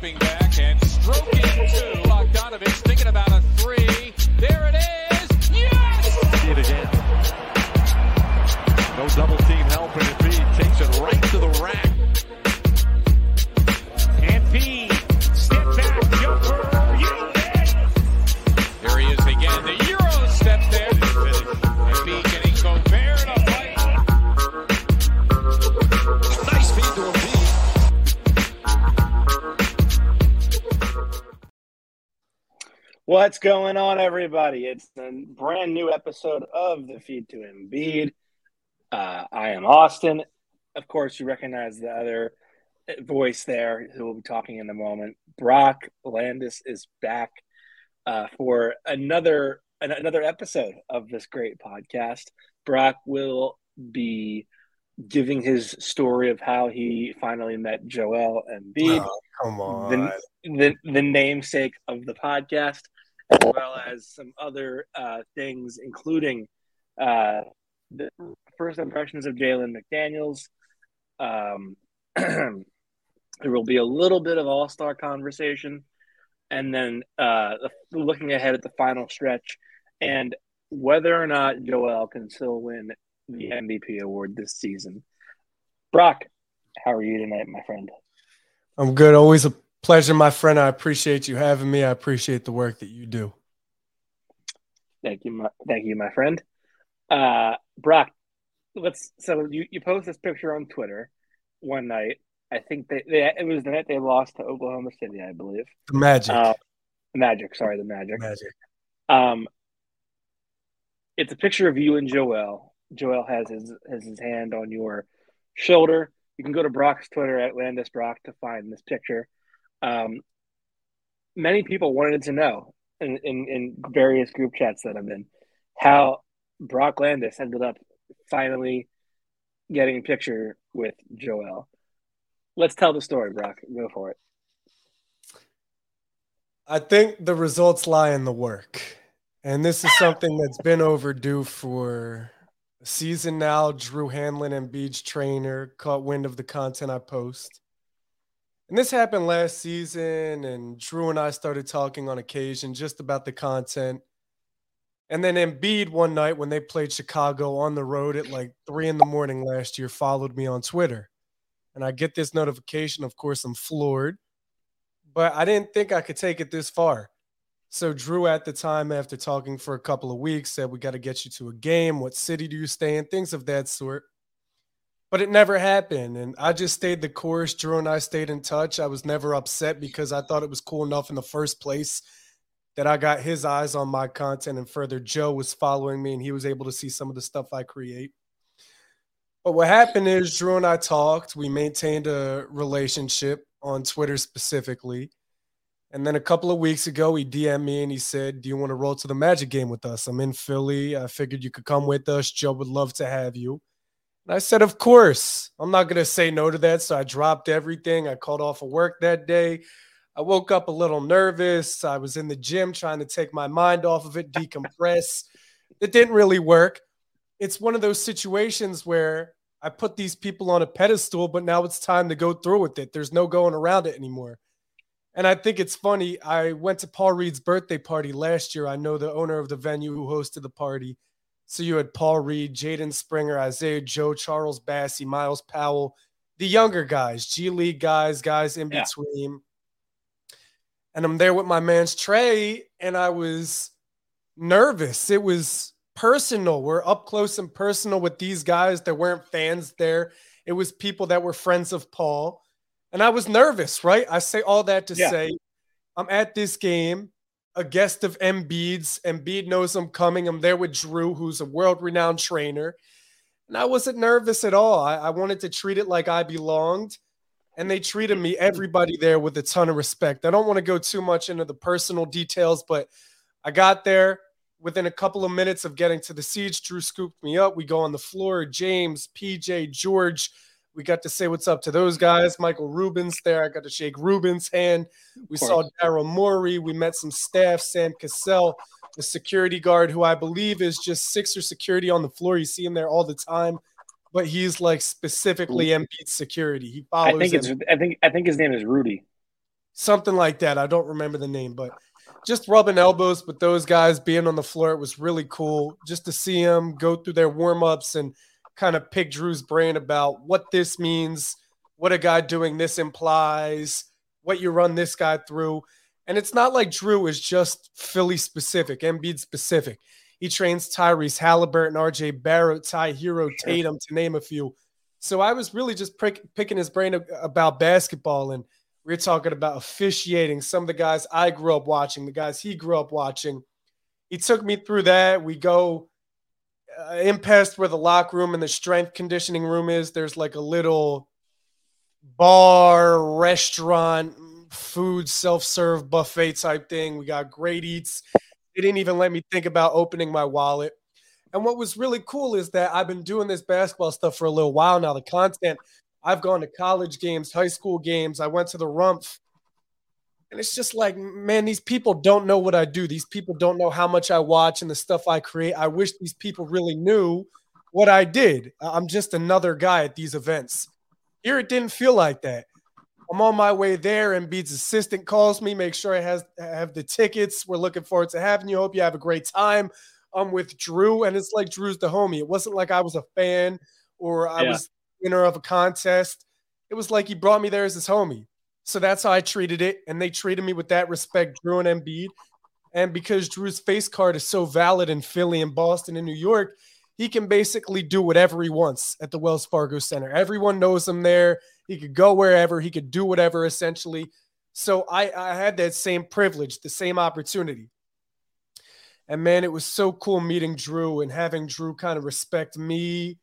back and stroking two. Bogdanovich thinking about What's going on, everybody? It's a brand new episode of the Feed to Embiid. Uh, I am Austin. Of course, you recognize the other voice there who will be talking in a moment. Brock Landes is back uh, for another an- another episode of this great podcast. Brock will be giving his story of how he finally met Joel Embiid Oh, come on. the, the the namesake of the podcast, as well as some other uh, things, including uh, the first impressions of Jalen McDaniels. Um, there will be a little bit of All Star conversation, and then uh, looking ahead at the final stretch and whether or not Joel can still win the MVP award this season. Brock, how are you tonight, my friend? I'm good. Always a pleasure, my friend. I appreciate you having me. I appreciate the work that you do. Thank you, my, thank you, my friend. Uh, Brock, let's. So you, you post this picture on Twitter one night. I think they, they it was the night they lost to Oklahoma City, I believe. The magic. Uh, Magic, sorry, the Magic. magic. Um, it's a picture of you and Joel. Joel has his has his hand on your shoulder. You can go to Brock's Twitter at Landes Brock to find this picture. Um, many people wanted to know in, in, in various group chats that I'm in how Brock Landes ended up finally getting a picture with Joel. Let's tell the story, Brock. Go for it. I think the results lie in the work. And this is something that's been overdue for a season now. Drew Hanlen and Beach Trainer caught wind of the content I post. And this happened last season, and Drew and I started talking on occasion just about the content. And then Embiid one night when they played Chicago on the road at like three in the morning last year followed me on Twitter. And I get this notification. Of course, I'm floored but I didn't think I could take it this far. So Drew at the time, after talking for a couple of weeks, said, We got to get you to a game. What city do you stay in? Things of that sort. But it never happened. And I just stayed the course. Drew and I stayed in touch. I was never upset because I thought it was cool enough in the first place that I got his eyes on my content. And further, Joe was following me and he was able to see some of the stuff I create. But what happened is Drew and I talked. We maintained a relationship on Twitter specifically. And then a couple of weeks ago, he DM'd me and he said, Do you want to roll to the Magic game with us? I'm in Philly. I figured you could come with us. Joe would love to have you. And I said, Of course. I'm not going to say no to that. So I dropped everything. I called off of work that day. I woke up a little nervous. I was in the gym trying to take my mind off of it, decompress. it didn't really work. It's one of those situations where I put these people on a pedestal, but now it's time to go through with it. There's no going around it anymore. And I think it's funny. I went to Paul Reed's birthday party last year. I know the owner of the venue who hosted the party. So you had Paul Reed, Jaden Springer, Isaiah Joe, Charles Bassey, Miles Powell, the younger guys, G League guys, guys in Yeah. between. And I'm there with my man's Trey, and I was nervous. It was personal. We're up close and personal with these guys. There weren't fans there. It was people that were friends of Paul. And I was nervous, right? I say all that to Yeah. say I'm at this game, a guest of Embiid's. Embiid knows I'm coming. I'm there with Drew, who's a world renowned trainer. And I wasn't nervous at all. I, I wanted to treat it like I belonged. And they treated me, everybody there, with a ton of respect. I don't want to go too much into the personal details, but I got there within a couple of minutes of getting to the siege. Drew scooped me up. We go on the floor. James, PJ, George. We got to say what's up to those guys. Michael Rubin's there. I got to shake Rubin's hand. We saw. Daryl Morey. We met some staff, Sam Cassell, the security guard, who I believe is just Sixer security on the floor. You see him there all the time, but he's like specifically Embiid security. He follows. I think it's. I think I think his name is Rudy. something like that. I don't remember the name, but just rubbing elbows with those guys, being on the floor, it was really cool just to see them go through their warm ups and kind of pick Drew's brain about what this means, what a guy doing this implies, what you run this guy through. And it's not like Drew is just Philly specific, Embiid specific. He trains Tyrese Halliburton, RJ Barrett, Ty Herro, Tatum, to name a few. So I was really just prick, picking his brain about basketball. And we are talking about officiating, some of the guys I grew up watching, the guys he grew up watching. He took me through that. We go uh, where the locker room and the strength conditioning room is. There's like a little bar, restaurant, food, self serve buffet type thing. We got great eats. They didn't even let me think about opening my wallet. And what was really cool is that I've been doing this basketball stuff for a little while now. The content, I've gone to college games, high school games, I went to the Rumph. And it's just like, man, these people don't know what I do. These people don't know how much I watch and the stuff I create. I wish these people really knew what I did. I'm just another guy at these events. Here, it didn't feel like that. I'm on my way there, and Embiid's assistant calls me, make sure I has have the tickets. We're looking forward to having you. Hope you have a great time. I'm with Drew, and it's like Drew's the homie. It wasn't like I was a fan or I yeah. was winner of a contest. It was like he brought me there as his homie. So that's how I treated it, and they treated me with that respect, Drew and Embiid. And because Drew's face card is so valid in Philly and Boston and New York, he can basically do whatever he wants at the Wells Fargo Center. Everyone knows him there. He could go wherever, he could do whatever essentially. So I, I had that same privilege, the same opportunity. And man, it was so cool meeting Drew and having Drew kind of respect me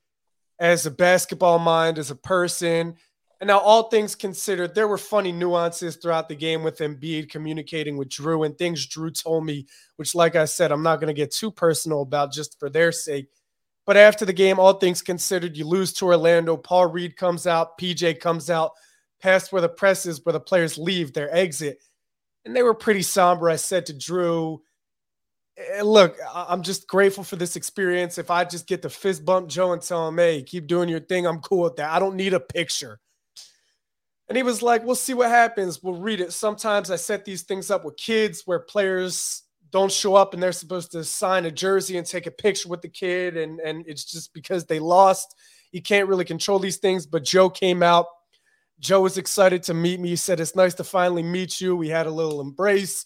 as a basketball mind, as a person. And now, all things considered, there were funny nuances throughout the game with Embiid communicating with Drew and things Drew told me, which, like I said, I'm not going to get too personal about just for their sake. But after the game, all things considered, you lose to Orlando. Paul Reed comes out, PJ comes out, past where the press is, where the players leave their exit. And they were pretty somber. I said to Drew, eh, Look, I'm just grateful for this experience. If I just get to fist bump Joe and tell him, hey, keep doing your thing, I'm cool with that. I don't need a picture. And he was like, We'll see what happens. We'll read it. Sometimes I set these things up with kids where players don't show up and they're supposed to sign a jersey and take a picture with the kid and and it's just because they lost. You can't really control these things but joe came out. Joe was excited to meet me. He said it's nice to finally meet you. We had a little embrace.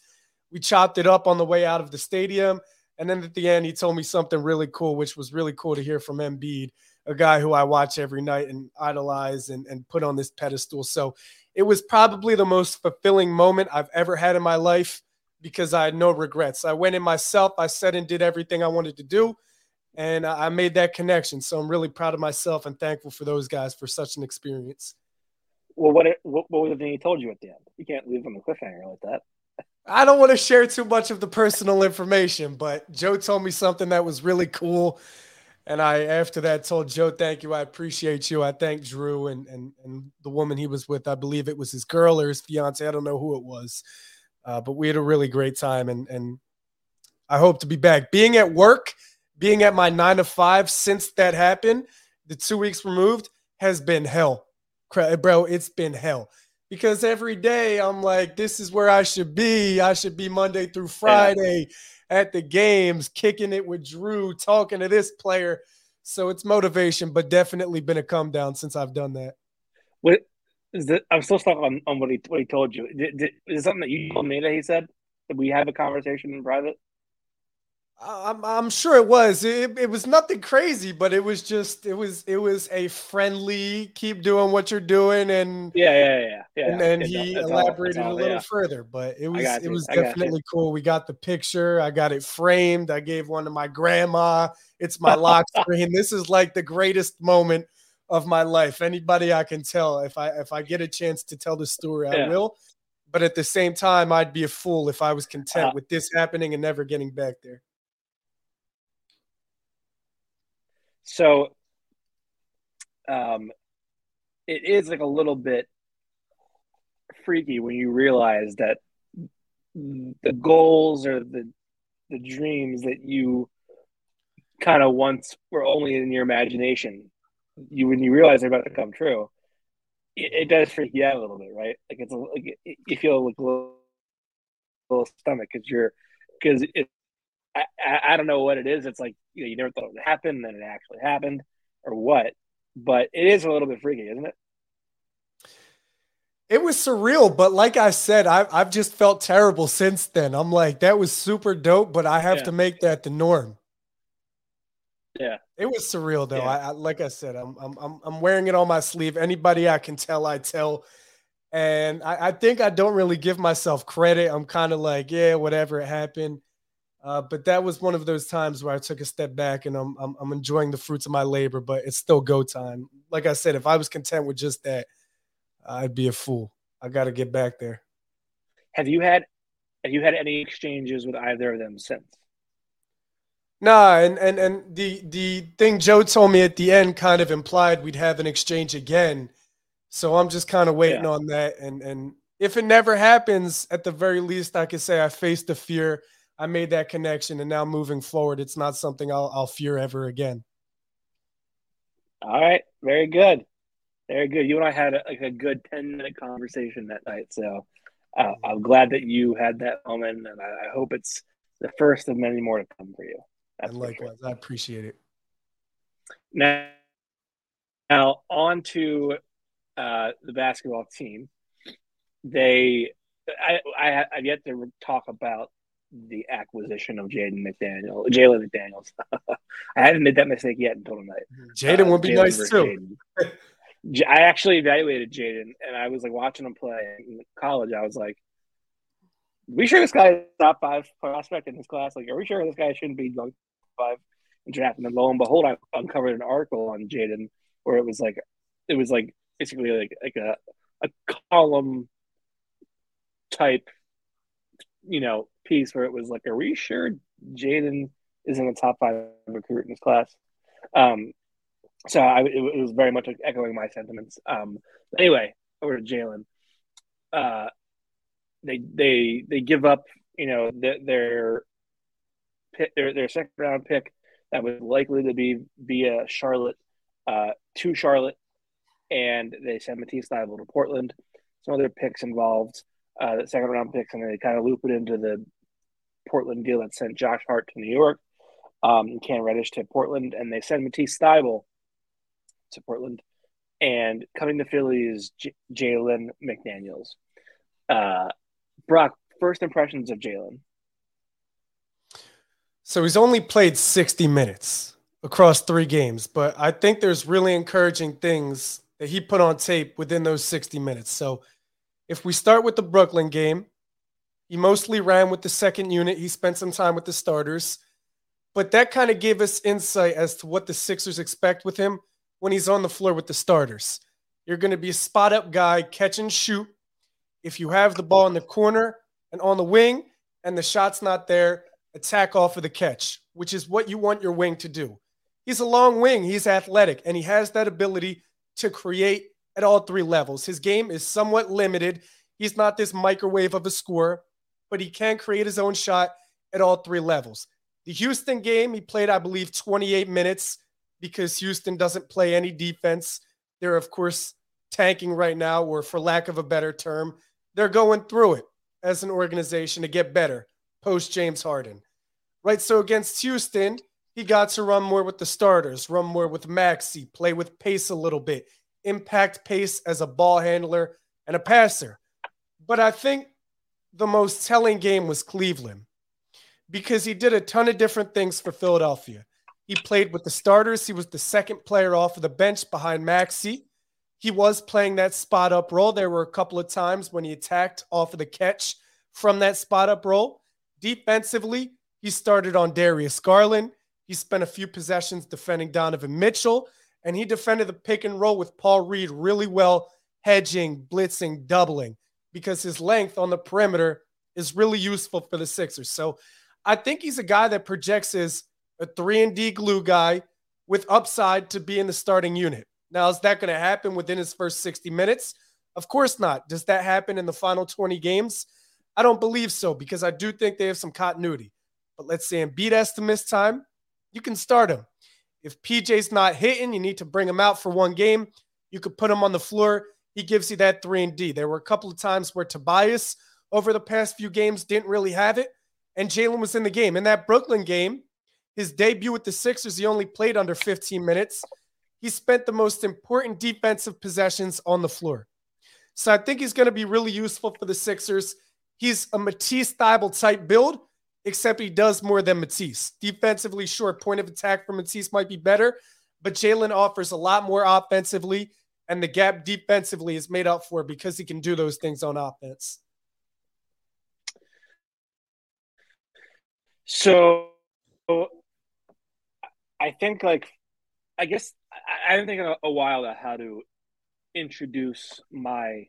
We chopped it up on the way out of the stadium. And then at the end he told me something really cool which was really cool to hear from Embiid a guy who I watch every night and idolize and, and put on this pedestal so it was probably the most fulfilling moment I've ever had in my life because I had no regrets. I went in myself, I said and did everything I wanted to do, and I made that connection. So I'm really proud of myself and thankful for those guys for such an experience. Well, what what, what was the thing he told you at the end? You can't leave on a cliffhanger like that. I don't want to share too much of the personal information, but Joe told me something that was really cool. And I, after that, told Joe, thank you. I appreciate you. I thank Drew and, and, and the woman he was with. I believe it was his girl or his fiance. I don't know who it was. Uh, but we had a really great time, and and I hope to be back. Being at work, being at my nine to five since that happened, the two weeks removed has been hell, bro. It's been hell because every day I'm like, this is where I should be. I should be Monday through Friday. At the games, kicking it with Drew, talking to this player. So it's motivation, but definitely been a come down since I've done that. What is that, I'm still stuck on, on what he what he told you. Did, did, is something that you told me that he said? We have a conversation in private? I'm I'm sure it was. It, it was nothing crazy, but it was just it was it was a friendly keep doing what you're doing and yeah yeah yeah yeah. And then he elaborated all, all, a little yeah. further, but it was it was definitely cool. We got the picture. I got it framed. I gave one to my grandma. It's my lock screen. This is like the greatest moment of my life. Anybody I can tell, if I if I get a chance to tell the story, I will. But at the same time, I'd be a fool if I was content uh, with this happening and never getting back there. So, um, it is like a little bit freaky when you realize that the goals or the the dreams that you kind of once were only in your imagination you when you realize they're about to come true, it, it, does freak you out a little bit, right? Like it's a, like you feel like a little, little stomach because you're because it. I, I, I don't know what it is. It's like you know you never thought it would happen, and then it actually happened, or what? But it is a little bit freaky, isn't it? It was surreal, but like I said, I've I've just felt terrible since then. I'm like, that was super dope, but I have yeah. to make that the norm. Yeah, it was surreal though. Yeah. I, I, like I said, I'm I'm I'm wearing it on my sleeve. Anybody I can tell, I tell, and I, I think I don't really give myself credit. I'm kind of like, yeah, whatever, it happened. Uh, but that was one of those times where I took a step back and I'm, I'm I'm enjoying the fruits of my labor. But it's still go time. Like I said, if I was content with just that I'd be a fool. I got to get back there. Have you had have you had any exchanges with either of them since? Nah, and and and the the thing Joe told me at the end kind of implied we'd have an exchange again. So I'm just kind of waiting yeah. on that. And and if it never happens, at the very least, I could say I faced the fear. I made that connection, and now moving forward, it's not something I'll, I'll fear ever again. All right, very good. Very good. You and I had a, like a good ten minute conversation that night. So uh, I'm glad that you had that moment, and I, I, hope it's the first of many more to come for you. That's and likewise, sure. I appreciate it. Now, now on to uh, the basketball team. They, I, I, I've yet to talk about the acquisition of Jaden McDaniel, Jalen McDaniels. I haven't made that mistake yet until tonight. Jaden uh, would be Jaylen nice too. I actually evaluated Jaden, and I was like watching him play in college. I was like, "We sure this guy is top five prospect in his class? Like, are we sure this guy shouldn't be like five in draft?" And then lo and behold, I uncovered an article on Jaden where it was like, it was like basically like like a a column type, you know, piece where it was like, "Are we sure Jaden isn't a top five recruit in his class?" Um, so I, it, it, was very much echoing my sentiments. Um, anyway, over to Jalen. Uh, they they they give up, you know, their their their, second round pick that was likely to be via Charlotte uh, to Charlotte, and they send Matisse Thybulle to Portland. Some other picks involved, uh, the second round picks, and they kind of loop it into the Portland deal that sent Josh Hart to New York, um, Cam Reddish to Portland, and they send Matisse Thybulle to Portland. And coming to Philly is J- Jalen McDaniels. Uh, Brock, first impressions of Jalen. So he's only played 60 minutes across three games, but I think there's really encouraging things that he put on tape within those 60 minutes. So if we start with the Brooklyn game, he mostly ran with the second unit. He spent some time with the starters, but that kind of gave us insight as to what the Sixers expect with him when he's on the floor with the starters. You're going to be a spot up guy, catch and shoot. If you have the ball in the corner and on the wing and the shot's not there, attack off of the catch, which is what you want your wing to do. He's a long wing, he's athletic, and he has that ability to create at all three levels. His game is somewhat limited. He's not this microwave of a scorer, but he can create his own shot at all three levels. The Houston game, he played, I believe, 28 minutes because Houston doesn't play any defense. They're, of course, tanking right now, or for lack of a better term, they're going through it as an organization to get better post James Harden. Right. So against Houston, he got to run more with the starters, run more with Maxey, play with pace a little bit, impact pace as a ball handler and a passer. But I think the most telling game was Cleveland because he did a ton of different things for Philadelphia. He played with the starters. He was the second player off of the bench behind Maxey. He was playing that spot up role. There were a couple of times when he attacked off of the catch from that spot up role. Defensively, he started on Darius Garland. He spent a few possessions defending Donovan Mitchell, and he defended the pick and roll with Paul Reed really well, hedging, blitzing, doubling, because his length on the perimeter is really useful for the Sixers. So I think he's a guy that projects as a three and D glue guy with upside to be in the starting unit. Now, is that going to happen within his first 60 minutes? Of course not. Does that happen in the final 20 games? I don't believe so because I do think they have some continuity. But let's say Embiid has to miss time, you can start him. If PJ's not hitting, you need to bring him out for one game. You could put him on the floor. He gives you that three and D. There were a couple of times where Tobias over the past few games didn't really have it, and Jalen was in the game. In that Brooklyn game, his debut with the Sixers, he only played under 15 minutes. He spent the most important defensive possessions on the floor. So I think he's going to be really useful for the Sixers. He's a Matisse Thybulle type build, except he does more than Matisse. Defensively, short point of attack for Matisse might be better, but Jalen offers a lot more offensively, and the gap defensively is made up for because he can do those things on offense. So I think, like, I guess I, been thinking a, while about how to introduce my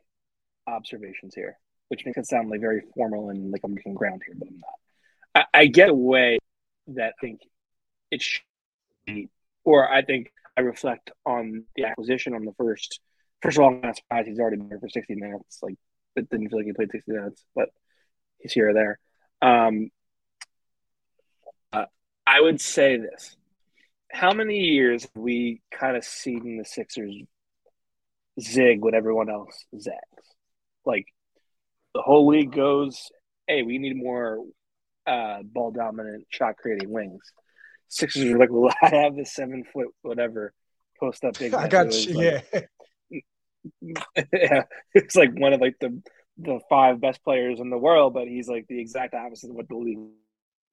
observations here, which makes it sound like very formal and like I'm making ground here, but I'm not. I, I get a way that I think it should be, or I think I reflect on the acquisition on the first. First of all, I'm not surprised he's already been here for 60 minutes. Like, it didn't feel like he played 60 minutes, but he's here or there. Um, uh, I would say this: How many years have we kind of seen the Sixers zig when everyone else zags? Like, the whole league goes, "Hey, we need more uh, ball dominant, shot creating wings." Sixers are like, "Well, I have this seven foot whatever post up big." I got you. Like, yeah. yeah, it's like one of like the the five best players in the world, but he's like the exact opposite of what the league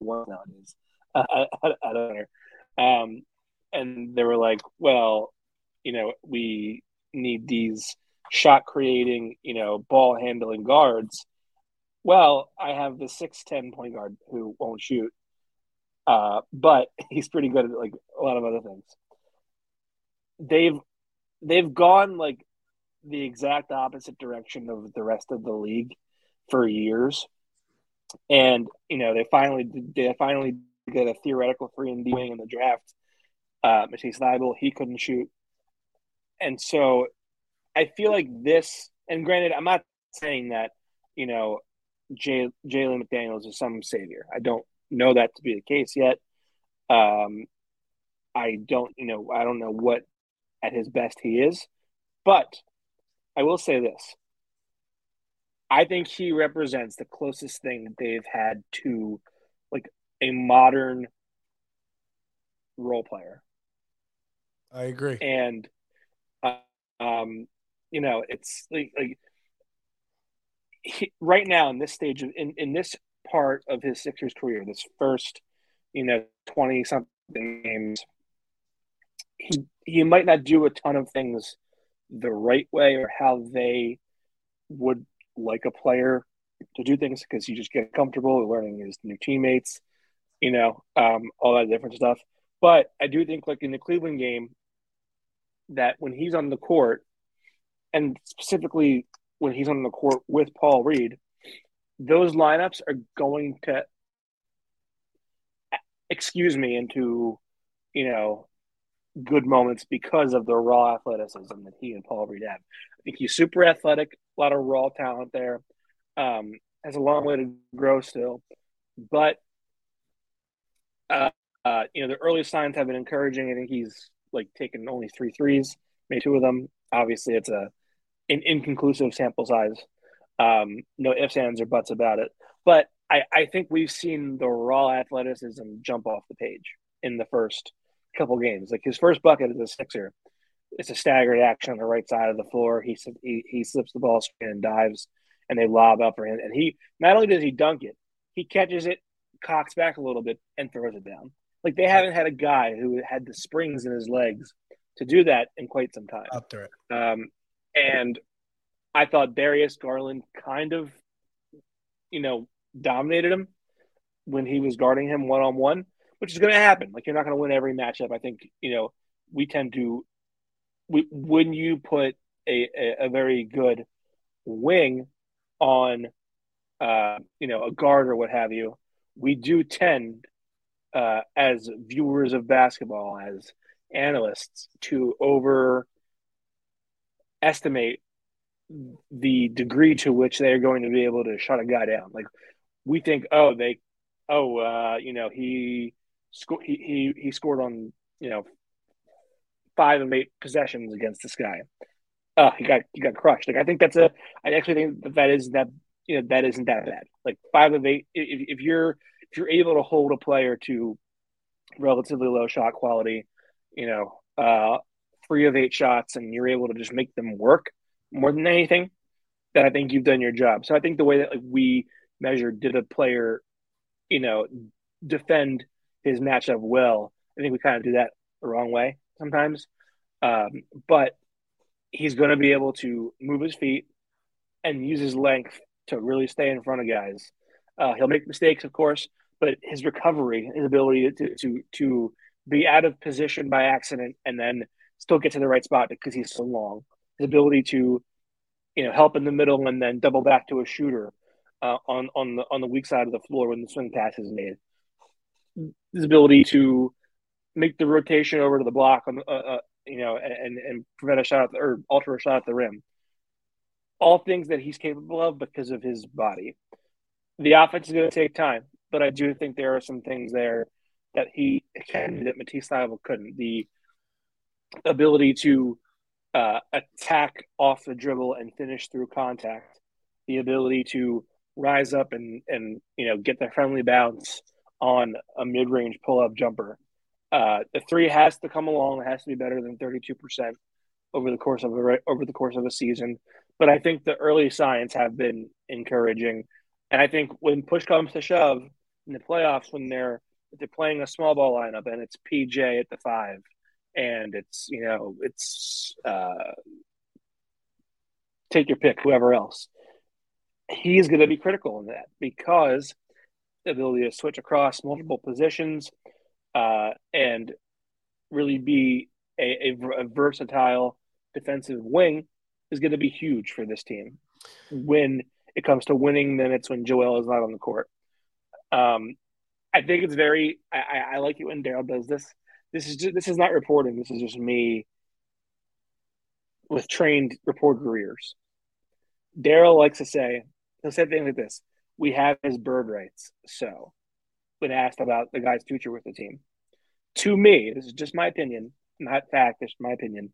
wants nowadays. I, I, I don't know. Um, and they were like, well, you know, we need these shot creating, you know, ball handling guards. Well, I have the six ten point guard who won't shoot, uh, but he's pretty good at like a lot of other things. They've they've gone like the exact opposite direction of the rest of the league for years, and you know they finally they finally get a theoretical three and D wing in the draft. Uh, Matisse Thybulle, he couldn't shoot, and so I feel like this. And granted, I'm not saying that you know Jalen McDaniels is some savior. I don't know that to be the case yet. Um, I don't, you know, I don't know what at his best he is, but I will say this. I think he represents the closest thing that they've had to like a modern role player. I agree. And uh, um, you know, it's like, like he, right now in this stage of in, in this part of his Sixers career, this first, you know, twenty something games, he he might not do a ton of things the right way or how they would like a player to do things because you just get comfortable learning his new teammates, you know, um, all that different stuff. But I do think, like in the Cleveland game, that when he's on the court, and specifically when he's on the court with Paul Reed, those lineups are going to excuse me into, you know, good moments because of the raw athleticism that he and Paul Reed have. I think he's super athletic, a lot of raw talent there. Um, has a long way to grow still, but uh, uh, you know the early signs have been encouraging. I think he's like taken only three threes, made two of them. Obviously, it's a an inconclusive sample size. Um, no ifs, ands, or buts about it. But I, I think we've seen the raw athleticism jump off the page in the first couple games. Like his first bucket is a sixer, it's a staggered action on the right side of the floor. He he, he slips the ball screen and dives, and they lob up for him. And he not only does he dunk it, he catches it, cocks back a little bit, and throws it down. Like they haven't had a guy who had the springs in his legs to do that in quite some time. Up there. Um, and I thought Darius Garland kind of, you know, dominated him when he was guarding him one on one, which is going to happen. Like you're not going to win every matchup. I think you know we tend to. We, when you put a, a, a very good wing on, uh, you know, a guard or what have you, we do tend, uh, as viewers of basketball, as analysts, to overestimate the degree to which they're going to be able to shut a guy down. Like we think, oh, they, oh, uh, you know, he scored, he, he he scored on you know five of eight possessions against this guy. uh, he got he got crushed. Like I think that's a. I actually think that that is that you know that isn't that bad. Like five of eight. If, if you're if you're able to hold a player to relatively low shot quality, you know, uh, three of eight shots, and you're able to just make them work more than anything, then I think you've done your job. So I think the way that like we measure did a player, you know, defend his matchup well. I think we kind of do that the wrong way sometimes. Um, but he's going to be able to move his feet and use his length to really stay in front of guys. Uh, he'll make mistakes, of course, but his recovery, his ability to to to be out of position by accident and then still get to the right spot because he's so long. His ability to, you know, help in the middle and then double back to a shooter uh, on on the on the weak side of the floor when the swing pass is made. His ability to make the rotation over to the block on uh, uh, you know and and prevent a shot the, or alter a shot at the rim. All things that he's capable of because of his body. The offense is going to take time, but I do think there are some things there that he can that Matisse Thybulle couldn't. The ability to uh, attack off the dribble and finish through contact. The ability to rise up and and you know get the friendly bounce on a mid range pull up jumper. Uh, the three has to come along. It has to be better than thirty two percent over the course of a over the course of a season. But I think the early signs have been encouraging, and I think when push comes to shove in the playoffs, when they're they're playing a small ball lineup and it's PJ at the five, and it's you know it's uh, take your pick, whoever else he's going to be critical in that because the ability to switch across multiple positions uh, and really be a, a, a, versatile defensive wing is going to be huge for this team. When it comes to winning minutes when Joel is not on the court, um, I think it's very. I, I like it when Daryl does this. This is just, this is not reporting. This is just me with trained reporter ears. Daryl likes to say, he'll say things like this: "We have his bird rights." So, when asked about the guy's future with the team, to me, this is just my opinion, not fact. It's my opinion.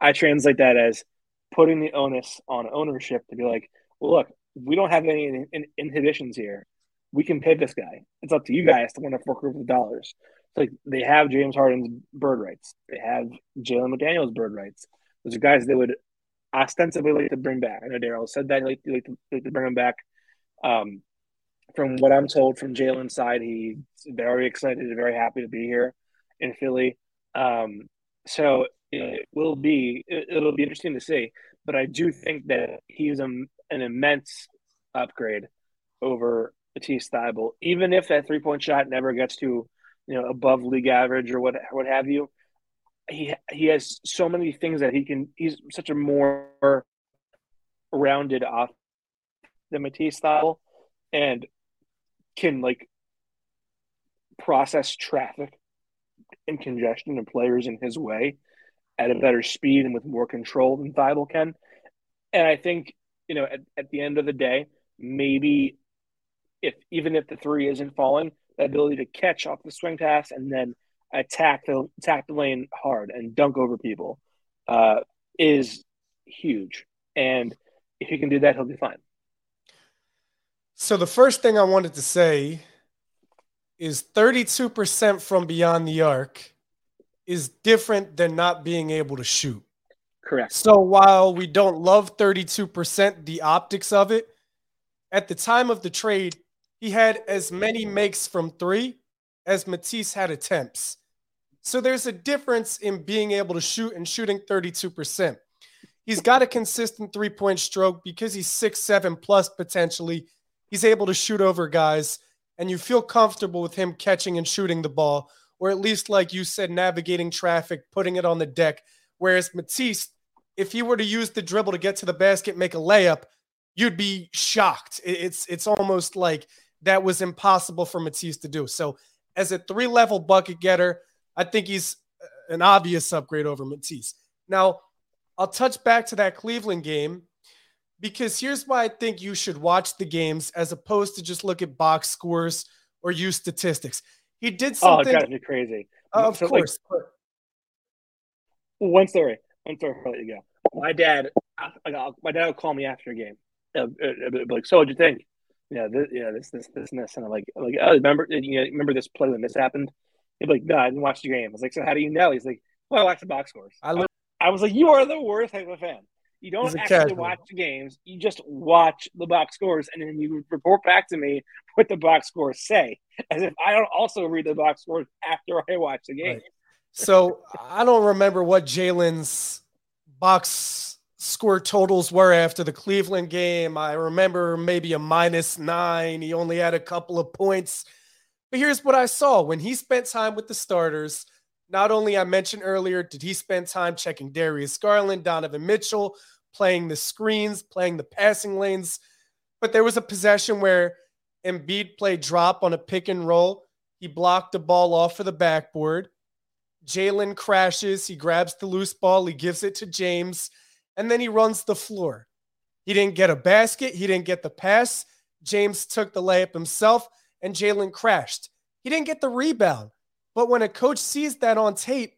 I translate that as putting the onus on ownership to be like, "Well, look, we don't have any in- in- inhibitions here. We can pay this guy. It's up to you guys to want to fork over the dollars." Like they have James Harden's bird rights. They have Jalen McDaniel's bird rights. Those are guys they would ostensibly like to bring back. I know Daryl said that like, like, to, like to bring him back. Um, from what I'm told from Jalen's side, he's very excited and very happy to be here in Philly. Um, so it will be it'll be interesting to see. But I do think that he's a, an immense upgrade over Matisse Thybulle. Even if that three point shot never gets to you know above league average or what what have you, he he has so many things that he can. He's such a more rounded off the Matisse style, and can like process traffic and congestion and players in his way at a better speed and with more control than Thybulle can. And I think you know at, at the end of the day, maybe if even if the three isn't falling, ability to catch off the swing pass and then attack the attack the lane hard and dunk over people uh, is huge. And if he can do that, he'll be fine. So the first thing I wanted to say is 32% from beyond the arc is different than not being able to shoot. Correct. So while we don't love 32%, the optics of it, at the time of the trade, he had as many makes from three as Matisse had attempts. So there's a difference in being able to shoot and shooting 32%. He's got a consistent three point stroke because he's six, seven plus potentially. He's able to shoot over guys, and you feel comfortable with him catching and shooting the ball, or at least, like you said, navigating traffic, putting it on the deck. Whereas Matisse, if he were to use the dribble to get to the basket, make a layup, you'd be shocked. It's it's almost like that was impossible for Matisse to do. So, as a three level bucket getter, I think he's uh, an obvious upgrade over Matisse. Now, I'll touch back to that Cleveland game because here's why I think you should watch the games as opposed to just look at box scores or use statistics. He did something. Oh, it drives me crazy. Uh, of so, course. Like, one story. One story. I'll let you go. My dad like I'll, my dad would call me after a game, uh, like, "So what'd you think?" Yeah, this, yeah, this, this, this, and this, and I'm like, like, oh, remember, you know, remember this play when this happened? He'd be like, no, I didn't watch the game. I was like, so how do you know? He's like, well, I watched the box scores. I, I was like, you are the worst type of fan. You don't actually casual. watch the games. You just watch the box scores, and then you report back to me what the box scores say, as if I don't also read the box scores after I watch the game. Right. So I don't remember what Jalen's box score totals were after the Cleveland game. I remember maybe a minus nine. He only had a couple of points. But here's what I saw when he spent time with the starters. Not only I mentioned earlier, did he spend time checking Darius Garland, Donovan Mitchell, playing the screens, playing the passing lanes. But there was a possession where Embiid played drop on a pick and roll. He blocked the ball off of the backboard. Jalen crashes. He grabs the loose ball. He gives it to James. And then he runs the floor. He didn't get a basket. He didn't get the pass. James took the layup himself, and Jalen crashed. He didn't get the rebound. But when a coach sees that on tape,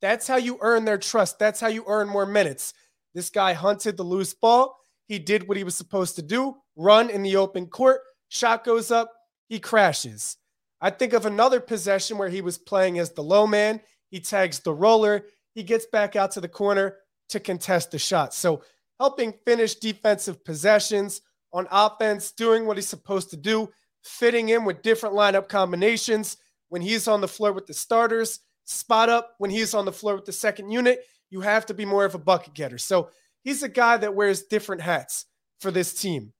that's how you earn their trust. That's how you earn more minutes. This guy hunted the loose ball. He did what he was supposed to do run in the open court. Shot goes up. He crashes. I think of another possession where he was playing as the low man. He tags the roller. He gets back out to the corner to contest the shot. So, helping finish defensive possessions on offense, doing what he's supposed to do, fitting in with different lineup combinations when he's on the floor with the starters, spot up when he's on the floor with the second unit you have to be more of a bucket getter. So he's a guy that wears different hats for this team.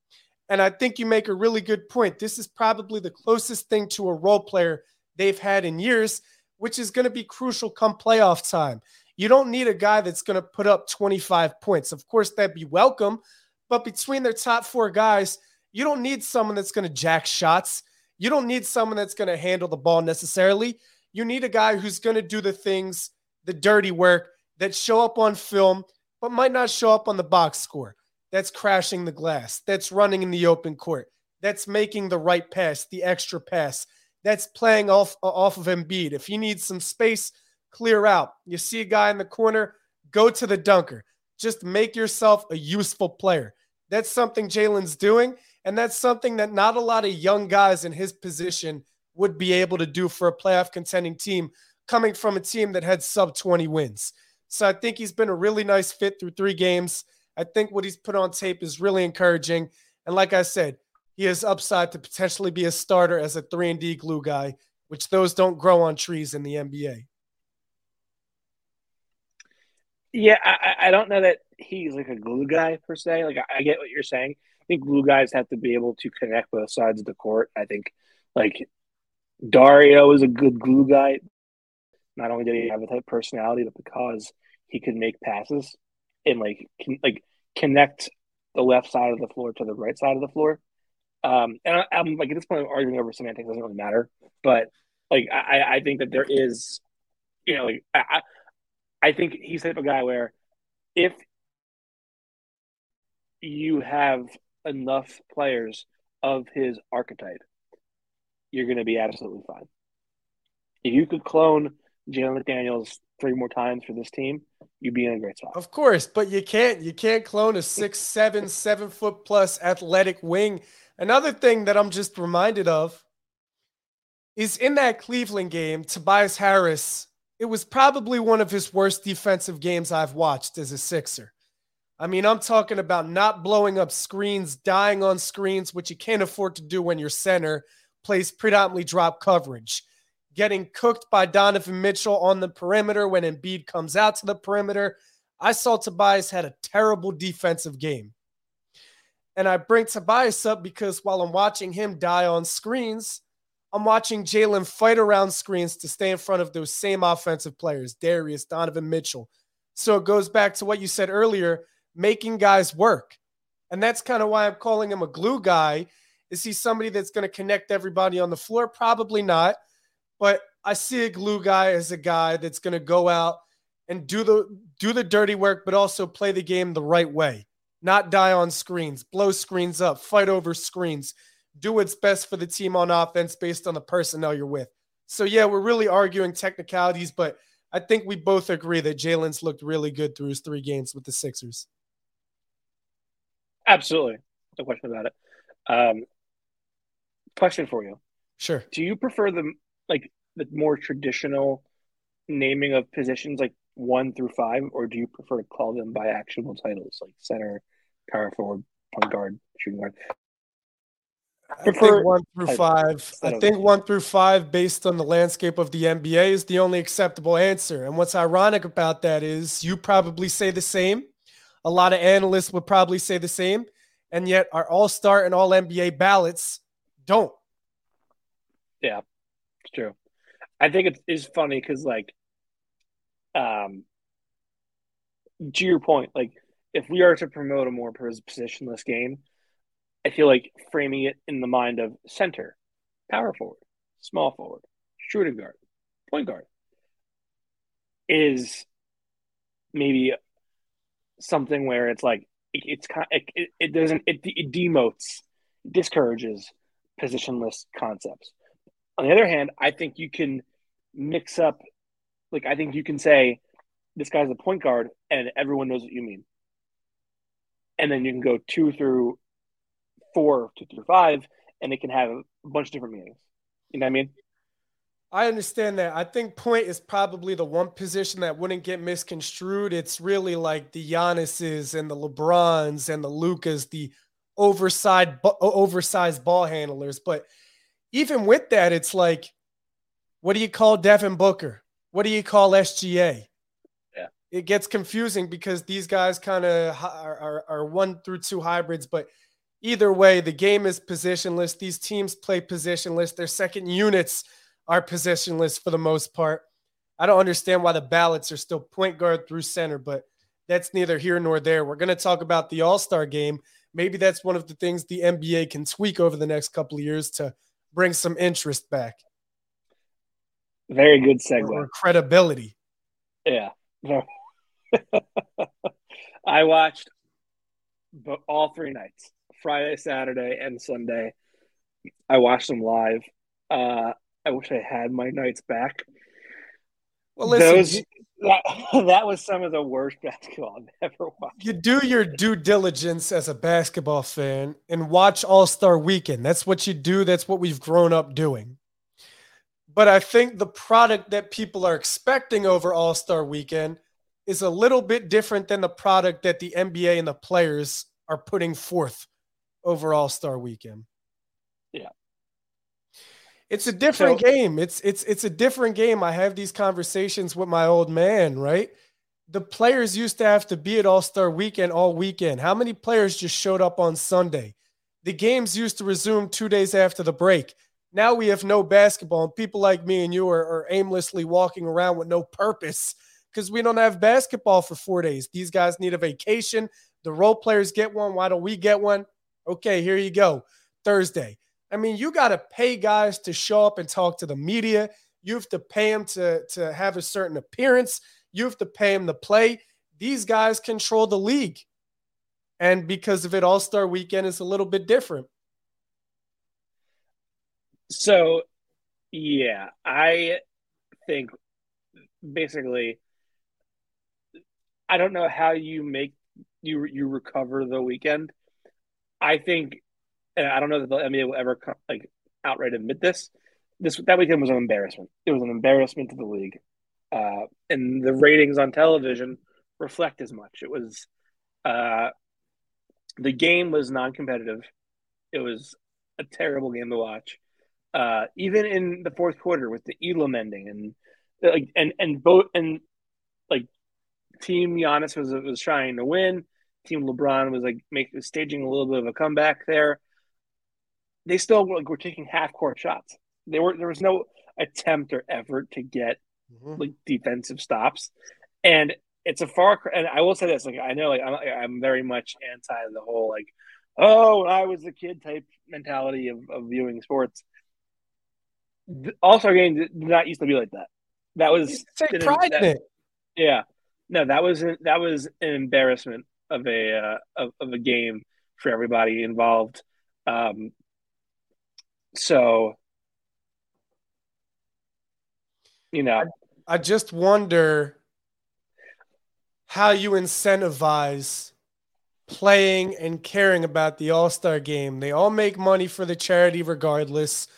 And I think you make a really good point. This is probably the closest thing to a role player they've had in years, which is going to be crucial come playoff time. You don't need a guy that's going to put up 25 points. Of course, that'd be welcome. But between their top four guys, you don't need someone that's going to jack shots. You don't need someone that's going to handle the ball necessarily. You need a guy who's going to do the things, the dirty work that show up on film, but might not show up on the box score. That's crashing the glass. That's running in the open court. That's making the right pass, the extra pass. That's playing off, off of Embiid. If he needs some space, clear out. You see a guy in the corner, go to the dunker. Just make yourself a useful player. That's something Jalen's doing. And that's something that not a lot of young guys in his position would be able to do for a playoff contending team coming from a team that had sub 20 wins. So I think he's been a really nice fit through three games. I think what he's put on tape is really encouraging. And like I said, he has upside to potentially be a starter as a 3 and D glue guy, which those don't grow on trees in the NBA. Yeah, I, I don't know that he's like a glue guy per se. Like I, I get what you're saying. I think glue guys have to be able to connect both sides of the court. I think like Dario is a good glue guy. Not only did he have a type personality, but because he could make passes and like can, like connect the left side of the floor to the right side of the floor. Um, and I, am like at this point, I'm arguing over semantics doesn't really matter. But like I, I think that there is, you know, like I, I think he's the type of guy where if you have enough players of his archetype, you're going to be absolutely fine. If you could clone Jalen McDaniels three more times for this team, you'd be in a great spot. Of course, but you can't you can't clone a six, seven, seven foot plus athletic wing. Another thing that I'm just reminded of is in that Cleveland game, Tobias Harris, it was probably one of his worst defensive games I've watched as a Sixer. I mean, I'm talking about not blowing up screens, dying on screens, which you can't afford to do when your center plays predominantly drop coverage getting cooked by Donovan Mitchell on the perimeter when Embiid comes out to the perimeter. I saw Tobias had a terrible defensive game. And I bring Tobias up because while I'm watching him die on screens, I'm watching Jalen fight around screens to stay in front of those same offensive players, Darius, Donovan Mitchell. So it goes back to what you said earlier, making guys work. And that's kind of why I'm calling him a glue guy. Is he somebody that's going to connect everybody on the floor? Probably not. But I see a glue guy as a guy that's going to go out and do the do the dirty work, but also play the game the right way. Not die on screens, blow screens up, fight over screens, do what's best for the team on offense based on the personnel you're with. So yeah, we're really arguing technicalities, but I think we both agree that Jalen's looked really good through his three games with the Sixers. Absolutely, no question about it. Um, question for you: Sure. Do you prefer the like the more traditional naming of positions, like one through five, or do you prefer to call them by actual titles, like center, power forward, point guard, shooting guard? I think one through five. I think one through five, based on the landscape of the NBA, is the only acceptable answer. And what's ironic about that is you probably say the same. A lot of analysts would probably say the same. And yet our all star and all NBA ballots don't. Yeah, it's true. I think it is funny because, like, um, to your point, like, if we are to promote a more positionless game, I feel like framing it in the mind of center, power forward, small forward, shooting guard, point guard is maybe something where it's like it, it's kind it, it, doesn't it, it demotes discourages positionless concepts. On the other hand i think you can mix up like i think you can say this guy's a point guard and everyone knows what you mean. And then you can go two through four two through five and it can have a bunch of different meanings you know what i mean I understand that. I think point is probably the one position that wouldn't get misconstrued. It's really like the Giannis's and the LeBrons and the Lukas, the oversized oversized ball handlers. But even with that, it's like, what do you call Devin Booker? What do you call SGA? Yeah. It gets confusing because these guys kind of are, are, are one through two hybrids, but either way, the game is positionless. These teams play positionless. Their second units are positionless for the most part. I don't understand why the ballots are still point guard through center, but that's neither here nor there. We're going to talk about the All Star game. Maybe that's one of the things the NBA can tweak over the next couple of years to bring some interest back very good segue or credibility. Yeah. I watched all three nights Friday, Saturday, and Sunday. I watched them live. Uh, I wish I had my nights back. Well, listen, Those, that, that was some of the worst basketball I've ever watched. you do your due diligence as a basketball fan and watch All Star Weekend. That's what you do. That's what we've grown up doing. But I think the product that people are expecting over All Star Weekend is a little bit different than the product that the NBA and the players are putting forth over All Star Weekend. Yeah. It's a different So- game. It's it's it's a different game. I have these conversations with my old man, right? The players used to have to be at All Star Weekend all weekend. How many players just showed up on Sunday? The games used to resume two days after the break. Now we have no basketball, and people like me and you are, are aimlessly walking around with no purpose because we don't have basketball for four days. These guys need a vacation. The role players get one. Why don't we get one? Okay, here you go. Thursday. I mean, you got to pay guys to show up and talk to the media. You have to pay them to, to have a certain appearance. You have to pay them to play. These guys control the league. And because of it, All Star weekend is a little bit different. So, yeah, I think basically, I don't know how you make you you recover the weekend. I think, and I don't know that the NBA will ever like outright admit this. This that weekend was an embarrassment. It was an embarrassment to the league, uh, and the ratings on television reflect as much. It was, uh, the game was non-competitive. It was a terrible game to watch uh, even in the fourth quarter with the Elam ending and like and and both and like team Giannis was was trying to win. Team LeBron was like making staging a little bit of a comeback there. They still like, were taking half court shots. They were there was no attempt or effort to get mm-hmm. like defensive stops, and it's a far. cry- And I will say this: like I know, like I'm, I'm very much anti the whole like, oh, when I was a kid type mentality of, of viewing sports. All Star game did not used to be like that. That was Take pride in it. yeah, no, that was that was an embarrassment of a uh, of, of a game for everybody involved. Um, so, you know, I just wonder how you incentivize playing and caring about the All Star game. They all make money for the charity regardless.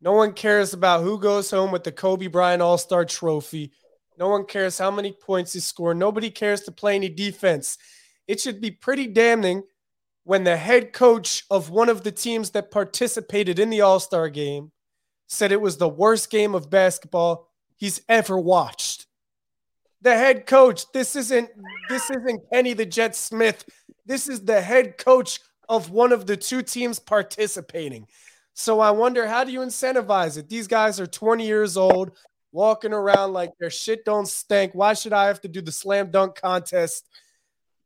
No one cares about who goes home with the Kobe Bryant All Star trophy. No one cares how many points he scored. Nobody cares to play any defense. It should be pretty damning when the head coach of one of the teams that participated in the All Star game said it was the worst game of basketball he's ever watched. The head coach, this isn't this isn't Kenny the Jet Smith. This is the head coach of one of the two teams participating. So I wonder how do you incentivize it? These guys are 20 years old, walking around like their shit don't stink. Why should I have to do the slam dunk contest?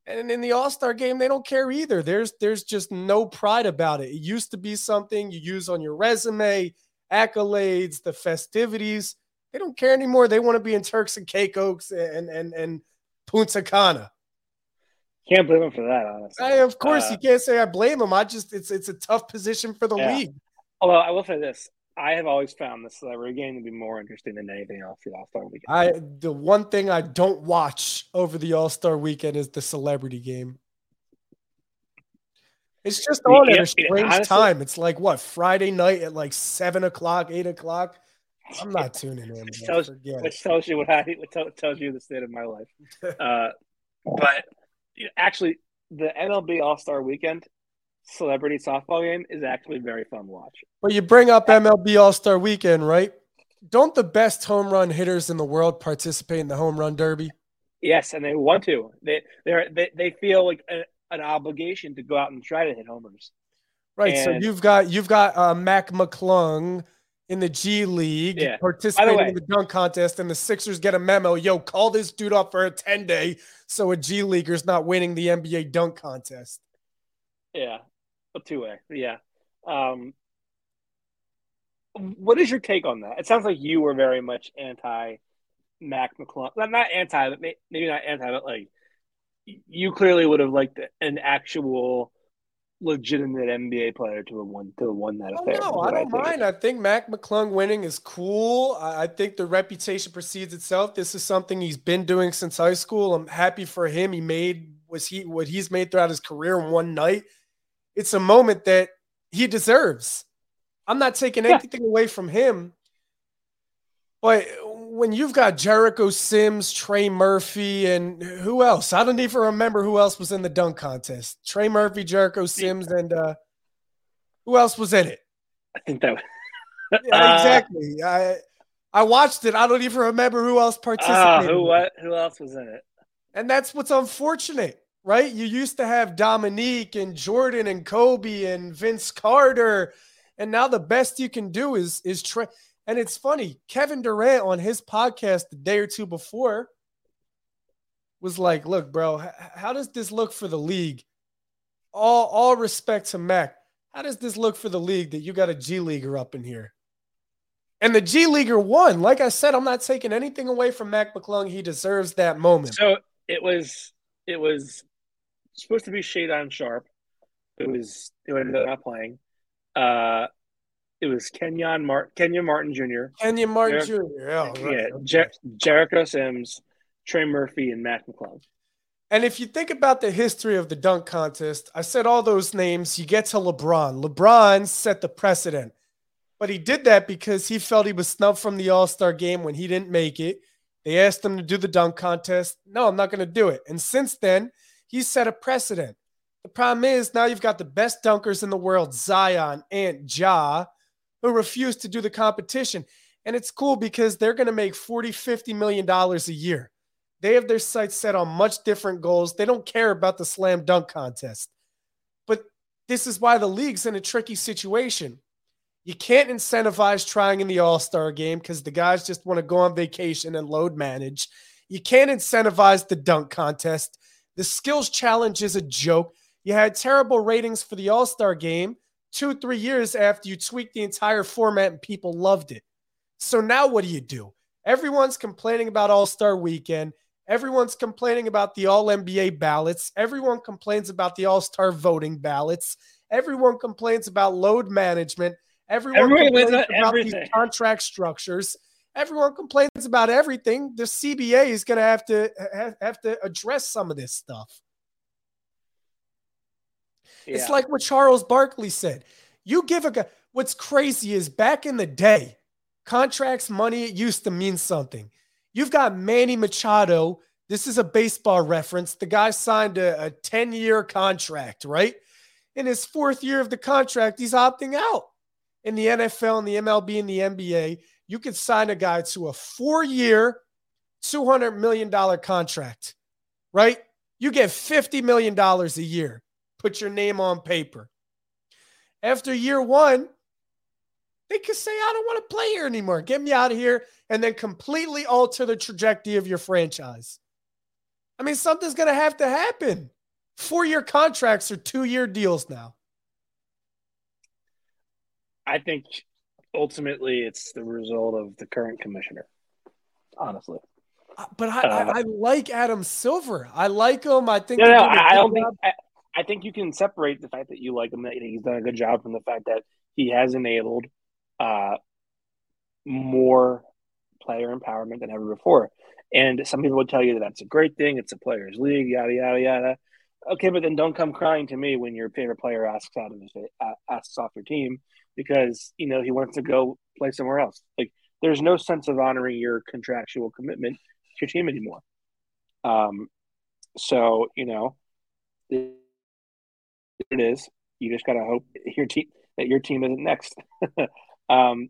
And in the All-Star game, they don't care either. There's there's just no pride about it. It used to be something you use on your resume, accolades, the festivities. They don't care anymore. They want to be in Turks and Caicos and and and Punta Cana. Can't blame them for that, honestly. I, of course, uh, you can't say I blame them. I just it's it's a tough position for the yeah. league. Although I will say this, I have always found the celebrity game to be more interesting than anything else the All Star weekend. I the one thing I don't watch over the All Star weekend is the celebrity game. It's just on yeah, at a strange honestly, time. It's like what Friday night at like seven o'clock, eight o'clock. I'm not tuning in. Which tells, which tells, you what I what tells you the state of my life. Uh, but actually, the MLB All Star Weekend celebrity softball game is actually very fun to watch. But you bring up MLB All Star Weekend, right? Don't the best home run hitters in the world participate in the home run derby? Yes, and they want to. They they they feel like a, an obligation to go out and try to hit homers. Right. And, so you've got you've got uh, Mac McClung in the G League yeah. participating way, in the dunk contest, and the Sixers get a memo. Yo, call this dude up for a 10 day so a G Leaguer's not winning the NBA dunk contest. Yeah. A two way. Yeah. Um, what is your take on that? It sounds like you were very much anti Mac McClung. Not anti, but maybe not anti, but like you clearly would have liked an actual legitimate NBA player to have won to have won that oh, affair. No, I don't I mind. I think Mac McClung winning is cool. I think the reputation precedes itself. This is something he's been doing since high school. I'm happy for him. He made was he what he's made throughout his career in one night. It's a moment that he deserves. I'm not taking yeah. anything away from him. But when you've got Jericho Sims, Trey Murphy, and who else? I don't even remember who else was in the dunk contest. Trey Murphy, Jericho Sims, and uh, who else was in it? I think that. Was, yeah, exactly. I I watched it. I don't even remember who else participated. Uh, who what? Who else was in it? And that's what's unfortunate, right? You used to have Dominique and Jordan and Kobe and Vince Carter, and now the best you can do is is Trey. And it's funny, Kevin Durant on his podcast the day or two before was like, "Look, bro, how does this look for the league? All all respect to Mac. How does this look for the league that you got a G leaguer up in here?" And the G leaguer won. Like I said, I'm not taking anything away from Mac McClung. He deserves that moment. So it was it was supposed to be Shaedon Sharpe, It was it ended up not playing. Uh, it was Kenyon Martin, Kenyon Martin Jr. Kenyon Martin Jer- Jr. Oh, right. Yeah, Jer- Jericho Sims, Trey Murphy, and Mac McClung. And if you think about the history of the dunk contest, I said all those names. You get to LeBron. LeBron set the precedent, but he did that because he felt he was snubbed from the All Star game when he didn't make it. They asked him to do the dunk contest. No, I'm not going to do it. And since then, he set a precedent. The problem is now you've got the best dunkers in the world, Zion and Ja, who refuse to do the competition. And it's cool because they're going to make 40, 50 million dollars a year. They have their sights set on much different goals. They don't care about the slam dunk contest. But this is why the league's in a tricky situation. You can't incentivize trying in the All Star game because the guys just want to go on vacation and load manage. You can't incentivize the dunk contest. The skills challenge is a joke. You had terrible ratings for the All Star game two, three years after you tweaked the entire format and people loved it. So now what do you do? Everyone's complaining about All Star weekend. Everyone's complaining about the All NBA ballots. Everyone complains about the All Star voting ballots. Everyone complains about load management. Everyone, Everyone complains about everything. these contract structures. Everyone complains about everything. The CBA is going to have to have to address some of this stuff. Yeah. It's like what Charles Barkley said. You give a guy, what's crazy is back in the day, contracts, money, it used to mean something. You've got Manny Machado. This is a baseball reference. The guy signed a 10 year contract, right? In his fourth year of the contract, he's opting out. In the NFL and the MLB and the NBA, you could sign a guy to a four year, $200 million contract, right? You get $50 million a year. Put your name on paper. After year one, they could say, I don't want to play here anymore. Get me out of here. And then completely alter the trajectory of your franchise. I mean, something's going to have to happen. Four year contracts are two year deals now. I think ultimately it's the result of the current commissioner, honestly. Uh, but I, uh, I, I, like Adam Silver. I like him. I think. No, no, I, I, don't think. I, I, think you can separate the fact that you like him, that he's done a good job, from the fact that he has enabled uh, more player empowerment than ever before. And some people would tell you that that's a great thing. It's a players' league, yada yada yada. Okay, but then don't come crying to me when your favorite player asks out of his uh, asks off your team because you know he wants to go play somewhere else. Like there's no sense of honoring your contractual commitment to your team anymore. Um, so you know, it, it is. You just gotta hope your team that your team isn't next. um,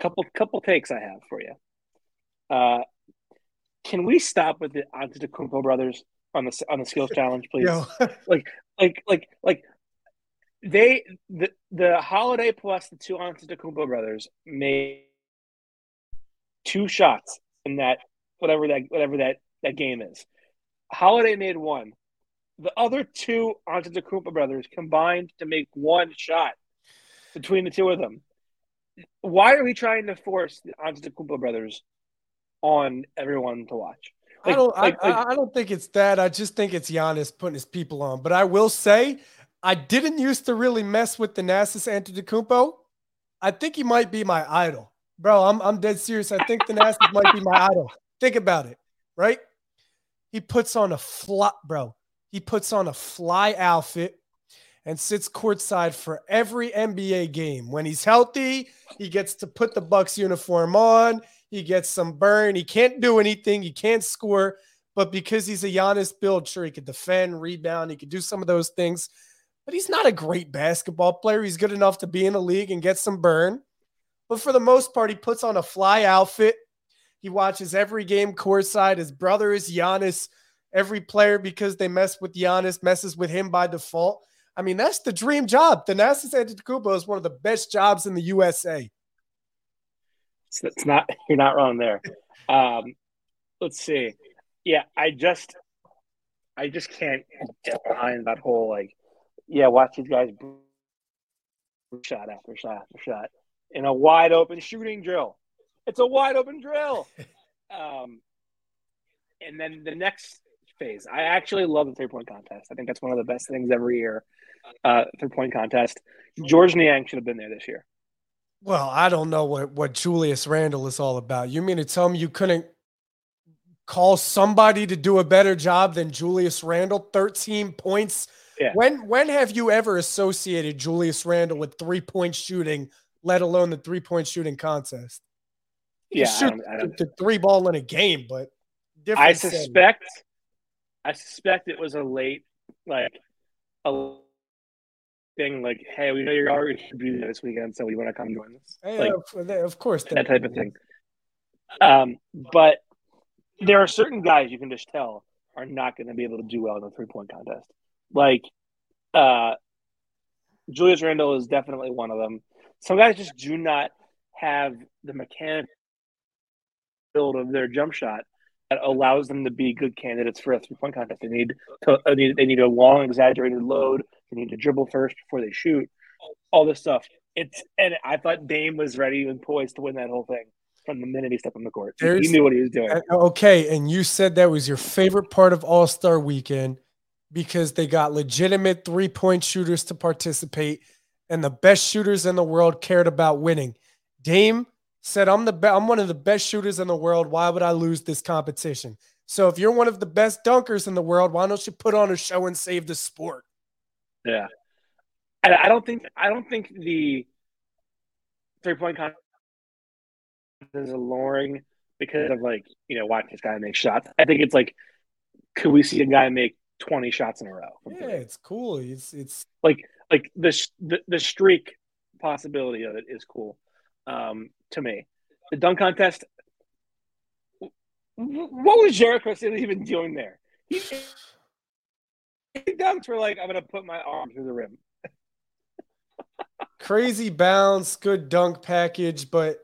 couple couple takes I have for you. Uh, can we stop with the Antetokounmpo brothers on the on the skills challenge, please? like, like, like, like they the the Holiday plus the two Antetokounmpo brothers made two shots in that whatever that whatever that that game is. Holiday made one. The other two Antetokounmpo brothers combined to make one shot between the two of them. Why are we trying to force the Antetokounmpo brothers on everyone to watch? Like, I don't. Like, I, like, I don't think it's that. I just think it's Giannis putting his people on. But I will say I didn't used to really mess with Thanasis Antetokounmpo. I think he might be my idol, bro. I'm I'm dead serious. I think Thanasis might be my idol. Think about it, right? He puts on a flop, bro. He puts on a fly outfit and sits courtside for every NBA game. When he's healthy, he gets to put the Bucks uniform on. He gets some burn. He can't do anything. He can't score, but because he's a Giannis build, sure he could defend, rebound. He could do some of those things but he's not a great basketball player. He's good enough to be in the league and get some burn. But for the most part, he puts on a fly outfit. He watches every game courtside. His brother is Giannis. Every player, because they mess with Giannis, messes with him by default. I mean, that's the dream job. Thanasis Antetokounmpo is one of the best jobs in the USA. It's, not you're not wrong there. Um, let's see. Yeah, I just I just can't get behind that whole like yeah, watch these guys shot after shot after shot in a wide open shooting drill. It's a wide open drill. Um, and then the next phase, I actually love the three point contest. I think that's one of the best things every year. Uh, three point contest. George Niang should have been there this year. Well, I don't know what what Julius Randle is all about. You mean to tell me you couldn't call somebody to do a better job than Julius Randle? 13 points yeah. When when have you ever associated Julius Randle with three point shooting, let alone the three point shooting contest? yeah, shoot I don't, I don't, the three ball in a game, but I suspect, I suspect it was a late like a thing like, hey, we know you're already be there this weekend, so we want to come join us. Hey, like, of course, that type of thing. Um, but there are certain guys you can just tell are not going to be able to do well in a three point contest. Like, uh, Julius Randle is definitely one of them. Some guys just do not have the mechanical build of their jump shot that allows them to be good candidates for a three point contest. They need to, they need, they need a long, exaggerated load. They need to dribble first before they shoot. All this stuff. It's and I thought Dame was ready and poised to win that whole thing from the minute he stepped on the court. There's, he knew what he was doing. Okay, and you said that was your favorite part of All Star Weekend because they got legitimate three point shooters to participate, and the best shooters in the world cared about winning. Dame said, "I'm the be- I'm one of the best shooters in the world. Why would I lose this competition?" So if you're one of the best dunkers in the world, why don't you put on a show and save the sport? Yeah, I, I don't think I don't think the three point contest is alluring because of like you know watch this guy make shots. I think it's like could we see a guy make twenty shots in a row? Yeah, it's cool. It's it's like like the the, the streak possibility of it is cool um, to me. The dunk contest. What was Jericho even doing there? He, he dunked for like I'm gonna put my arm through the rim. Crazy bounce, good dunk package, but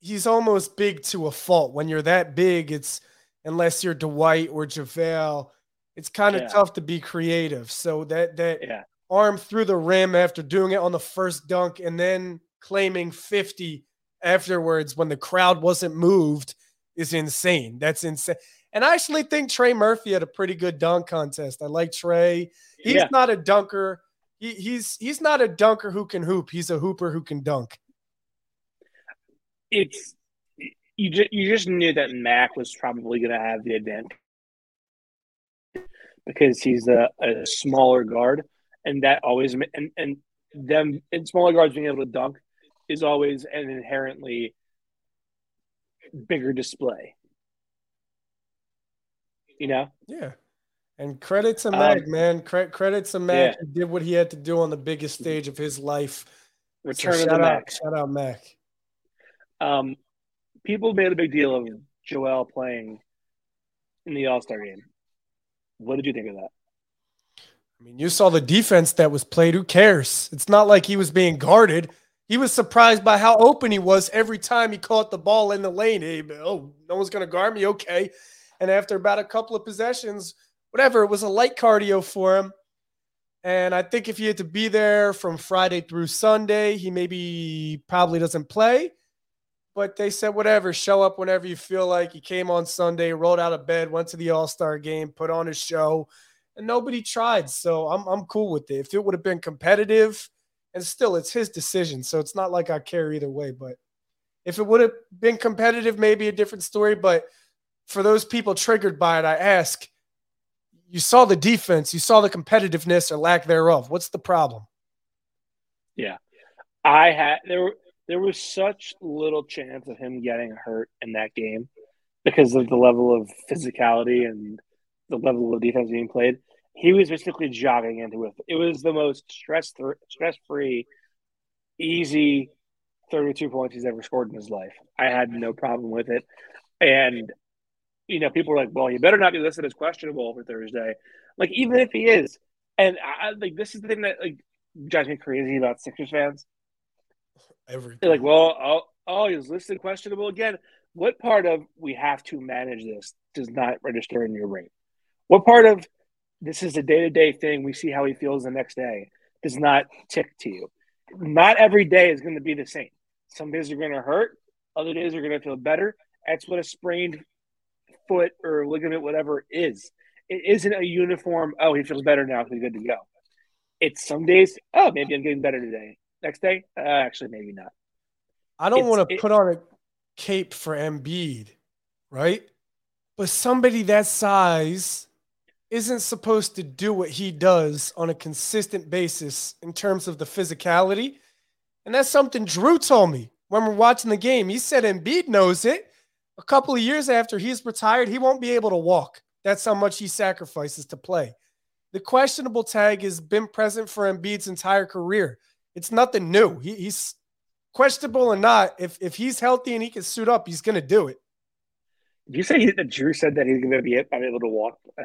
he's almost big to a fault. When you're that big, it's unless you're Dwight or JaVale, it's kind of Yeah. tough to be creative. So that that Yeah, arm through the rim after doing it on the first dunk and then claiming 50 afterwards when the crowd wasn't moved is insane. That's insane. And I actually think Trey Murphy had a pretty good dunk contest. I like Trey. He's Yeah. not a dunker. He, he's he's not a dunker who can hoop. He's a hooper who can dunk. it's you just you just knew that Mac was probably gonna have the advantage because he's a, a smaller guard, and that always and and them and smaller guards being able to dunk is always an inherently bigger display. You know, Yeah. And credit to Um, Mac, man. Cre- credit to Mac. yeah. He did what he had to do on the biggest stage of his life. So return of the out, Mac. shout out Mac. Um, people made a big deal of Joel playing in the All Star game. What did you think of that? I mean, you saw the defense that was played. Who cares? It's not like he was being guarded. He was surprised by how open he was every time he caught the ball in the lane. Hey, oh, no one's going to guard me. Okay. And after about a couple of possessions, whatever, it was a light cardio for him. And I think if he had to be there from Friday through Sunday, he maybe probably doesn't play. But they said, whatever, show up whenever you feel like. He came on Sunday, rolled out of bed, went to the All Star game, put on his show, and nobody tried. So I'm, I'm cool with it. If it would have been competitive, and still it's his decision. So it's not like I care either way. But if it would have been competitive, maybe a different story. But for those people triggered by it, I ask, you saw the defense, you saw the competitiveness or lack thereof. What's the problem? Yeah. I had there there was such little chance of him getting hurt in that game because of the level of physicality and the level of defense being played. He was basically jogging into it. It was the most stress stress free, easy thirty two points he's ever scored in his life. I had no problem with it, and you know people were like, "Well, you better not be listed as questionable for Thursday." Like even if he is, and I- like this is the thing that like drives me crazy about Sixers fans. Everything. They're like, well, oh, oh, he's listed questionable again. What part of we have to manage this does not register in your brain? What part of this is a day to day thing? We see how he feels the next day does not tick to you. Not every day is going to be the same. Some days are going to hurt, other days are going to feel better. That's what a sprained foot or ligament, whatever, is. It isn't a uniform, oh, he feels better now, he's good to go. It's some days, oh, maybe I'm getting better today. Next day, uh, actually, maybe not. I don't want to put on a cape for Embiid, right? But somebody that size isn't supposed to do what he does on a consistent basis in terms of the physicality. And that's something Drew told me when we're watching the game. He said Embiid knows it. A couple of years after he's retired, he won't be able to walk. That's how much he sacrifices to play. The questionable tag has been present for Embiid's entire career. It's nothing new. He, he's questionable or not. If if he's healthy and he can suit up, he's going to do it. Did you say that Drew said that he's going to be unable to walk uh,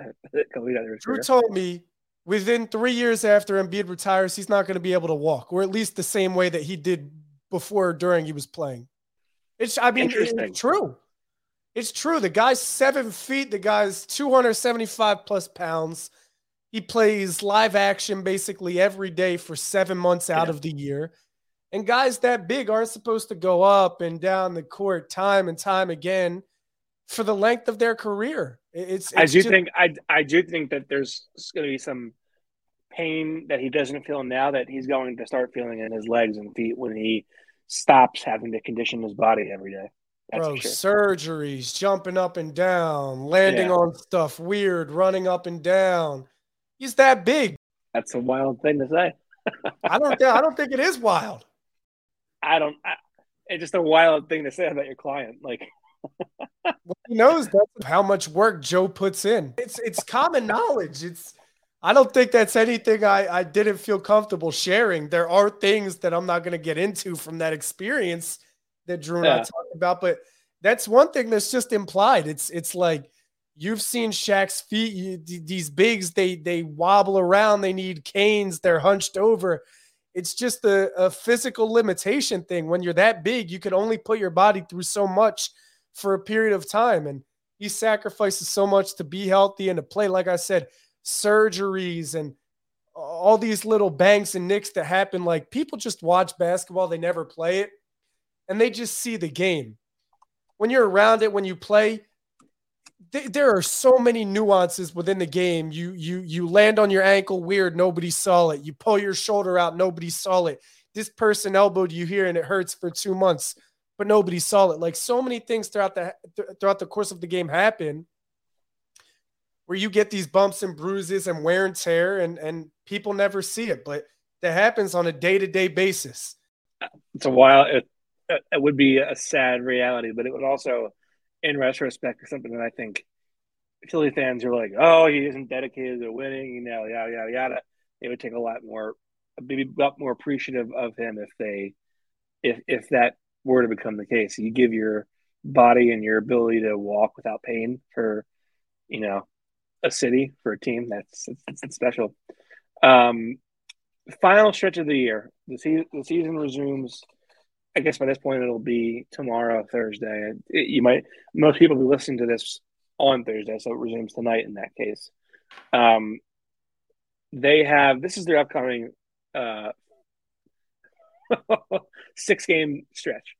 going out of his Drew told me within three years after Embiid retires, he's not going to be able to walk, or at least the same way that he did before or during he was playing. It's I mean it's true. It's true. The guy's seven feet. The guy's 275 plus pounds. He plays live action basically every day for seven months out Yeah. of the year. And guys that big aren't supposed to go up and down the court time and time again for the length of their career. It- It's, I do just- think I I do think that there's going to be some pain that he doesn't feel now that he's going to start feeling in his legs and feet when he stops having to condition his body every day. That's Bro, sure. surgeries, jumping up and down, landing Yeah. on stuff weird, running up and down. He's that big. That's a wild thing to say. I don't think I don't think it is wild. I don't. I, it's just a wild thing to say about your client. Like well, he knows that's how much work Joe puts in. It's it's common knowledge. It's I don't think that's anything I, I didn't feel comfortable sharing. There are things that I'm not going to get into from that experience that Drew and yeah. I talked about, but that's one thing that's just implied. It's it's like you've seen Shaq's feet. You, these bigs, they they wobble around. They need canes. They're hunched over. It's just a, a physical limitation thing. When you're that big, you can only put your body through so much for a period of time. And he sacrifices so much to be healthy and to play. Like I said, surgeries and all these little banks and nicks that happen. Like people just watch basketball, they never play it, and they just see the game. When you're around it, when you play, th- there are so many nuances within the game. You you you land on your ankle weird, nobody saw it. You pull your shoulder out, nobody saw it. This person elbowed you here and it hurts for two months, but nobody saw it. Like so many things throughout the th- throughout the course of the game happen where you get these bumps and bruises and wear and tear and and people never see it, but that happens on a day-to-day basis. It's a while it, it would be a sad reality, but it would also in retrospect, is something that I think Philly fans are like, oh, he isn't dedicated to winning, you know, yada yada yada. It would take a lot more, maybe a lot more appreciative of him if they, if if that were to become the case. You give your body and your ability to walk without pain for, you know, a city for a team. That's it's, special. Um, final stretch of the year. The the season resumes I guess by this point it'll be tomorrow, Thursday. It, you might most people will be listening to this on Thursday, so it resumes tonight in that case. Um, they have this is their upcoming uh, six game stretch.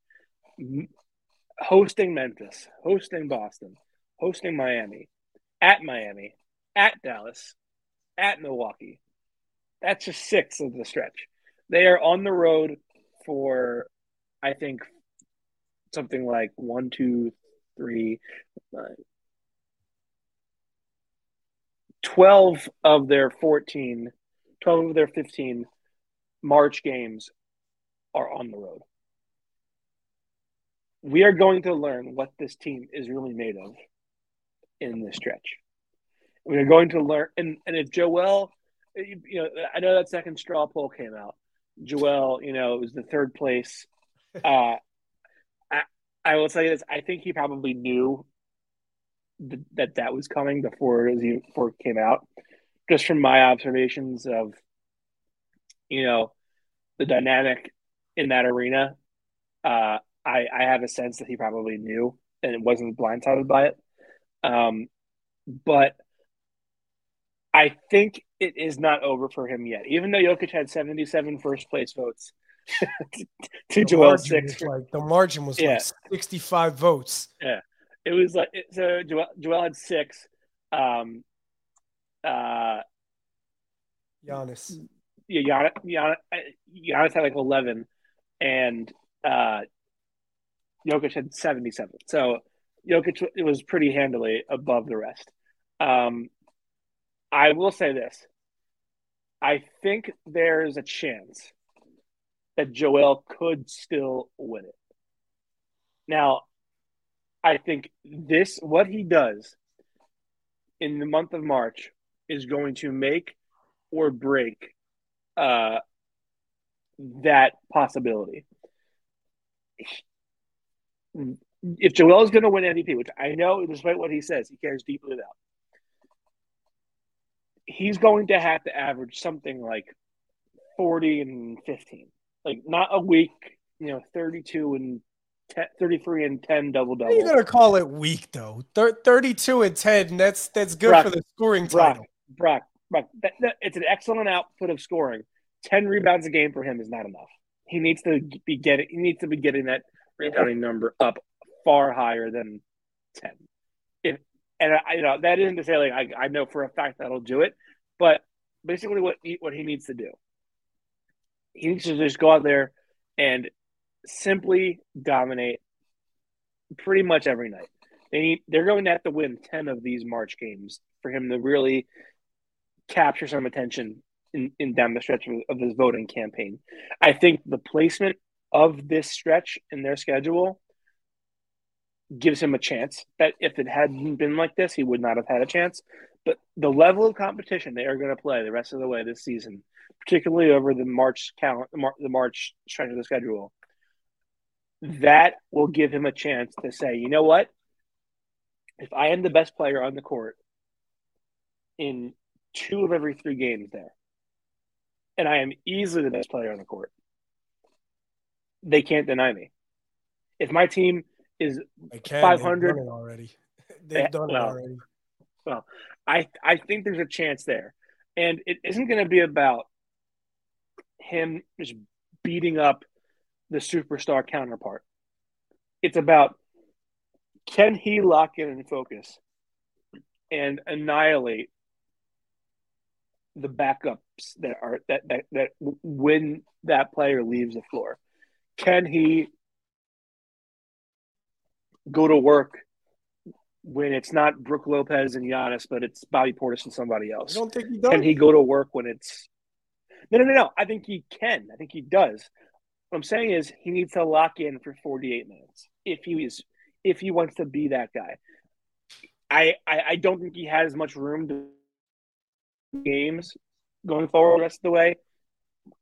Hosting Memphis, hosting Boston, hosting Miami, at Miami, at Dallas, at Milwaukee. That's just six of the stretch. They are on the road for I think something like one, two, three, uh, 12 of their 14, 12 of their 15 March games are on the road. We are going to learn what this team is really made of in this stretch. We are going to learn, and, and if Joel, you know, I know that second straw poll came out. Joel, you know, it was the third place uh, I, I will you this: I think he probably knew th- that that was coming before it, before it came out. Just from my observations of, you know, the dynamic in that arena, uh, I, I have a sense that he probably knew and wasn't blindsided by it. Um, but I think it is not over for him yet. Even though Jokic had 77 first place votes, to Joel six. Like, the margin was yeah. like 65 votes. Yeah. It was like so Joel, Joel had six. Um uh Giannis. Yeah, Giannis, Giannis, had like 11 and uh Jokic had 77. So Jokic it was pretty handily above the rest. Um I will say this. I think there's a chance that Joel could still win it. Now, I think this, what he does in the month of March, is going to make or break uh, that possibility. If Joel is going to win MVP, which I know, despite what he says, he cares deeply about, he's going to have to average something like 40 and 15 like not a week, you know, 32 and 10, 33 and 10 double double. You're going to call it weak though. Thir- 32 and 10, that's that's good Brock, for the scoring title. Brock, Brock, that, that, it's an excellent output of scoring. 10 rebounds a game for him is not enough. He needs to be getting he needs to be getting that rebounding number up far higher than 10. If and I, you know that isn't to say like I, I know for a fact that'll do it, but basically what he, what he needs to do he needs to just go out there and simply dominate pretty much every night. They need, they're going to have to win 10 of these March games for him to really capture some attention in, in down the stretch of, of voting campaign. I think the placement of this stretch in their schedule gives him a chance that if it hadn't been like this, he would not have had a chance. But the level of competition they are going to play the rest of the way this season, particularly over the March count, the March stretch of the schedule, that will give him a chance to say, you know what? If I am the best player on the court in two of every three games there, and I am easily the best player on the court, they can't deny me. If my team is five hundred already, they've done well, it already. Well, I I think there's a chance there, and it isn't going to be about him just beating up the superstar counterpart. It's about can he lock in and focus and annihilate the backups that are that that, that when that player leaves the floor can he go to work when it's not Brook Lopez and Giannis, but it's Bobby Portis and somebody else? I don't think he does. Can he go to work when it's no, no, no, no. I think he can. I think he does. What I'm saying is he needs to lock in for 48 minutes if he is if he wants to be that guy. I I, I don't think he has as much room to games going forward the rest of the way.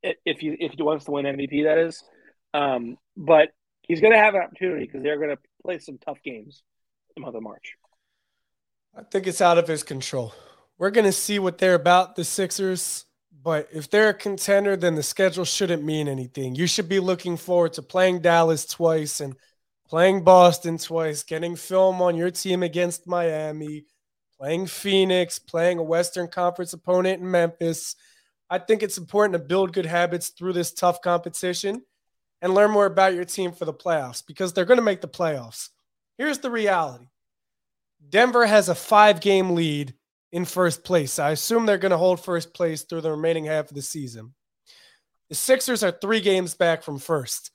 If he if he wants to win MVP, that is. Um, but he's going to have an opportunity because they're going to play some tough games in month of March. I think it's out of his control. We're going to see what they're about, the Sixers. But if they're a contender, then the schedule shouldn't mean anything. You should be looking forward to playing Dallas twice and playing Boston twice, getting film on your team against Miami, playing Phoenix, playing a Western Conference opponent in Memphis. I think it's important to build good habits through this tough competition and learn more about your team for the playoffs because they're going to make the playoffs. Here's the reality Denver has a five game lead in first place. I assume they're going to hold first place through the remaining half of the season. The Sixers are three games back from first.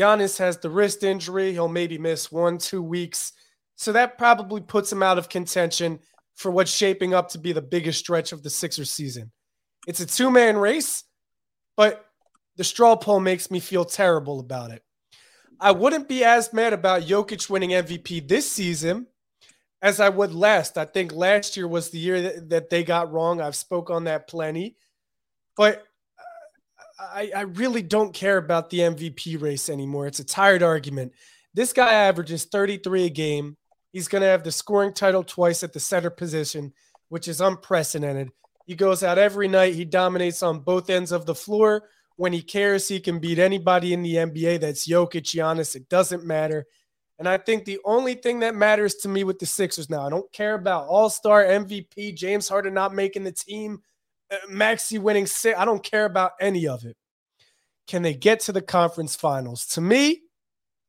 Giannis has the wrist injury. He'll maybe miss one, two weeks. So that probably puts him out of contention for what's shaping up to be the biggest stretch of the Sixers season. It's a two man race, but the straw poll makes me feel terrible about it. I wouldn't be as mad about Jokic winning MVP this season as I would last. I think last year was the year that, that they got wrong. I've spoke on that plenty, but uh, I, I really don't care about the MVP race anymore. It's a tired argument. This guy averages 33 a game. He's going to have the scoring title twice at the center position, which is unprecedented. He goes out every night. He dominates on both ends of the floor. When he cares, he can beat anybody in the NBA. That's Jokic, Giannis. It doesn't matter. And I think the only thing that matters to me with the Sixers now, I don't care about All Star, MVP, James Harden not making the team, uh, Maxey winning six. I don't care about any of it. Can they get to the conference finals? To me,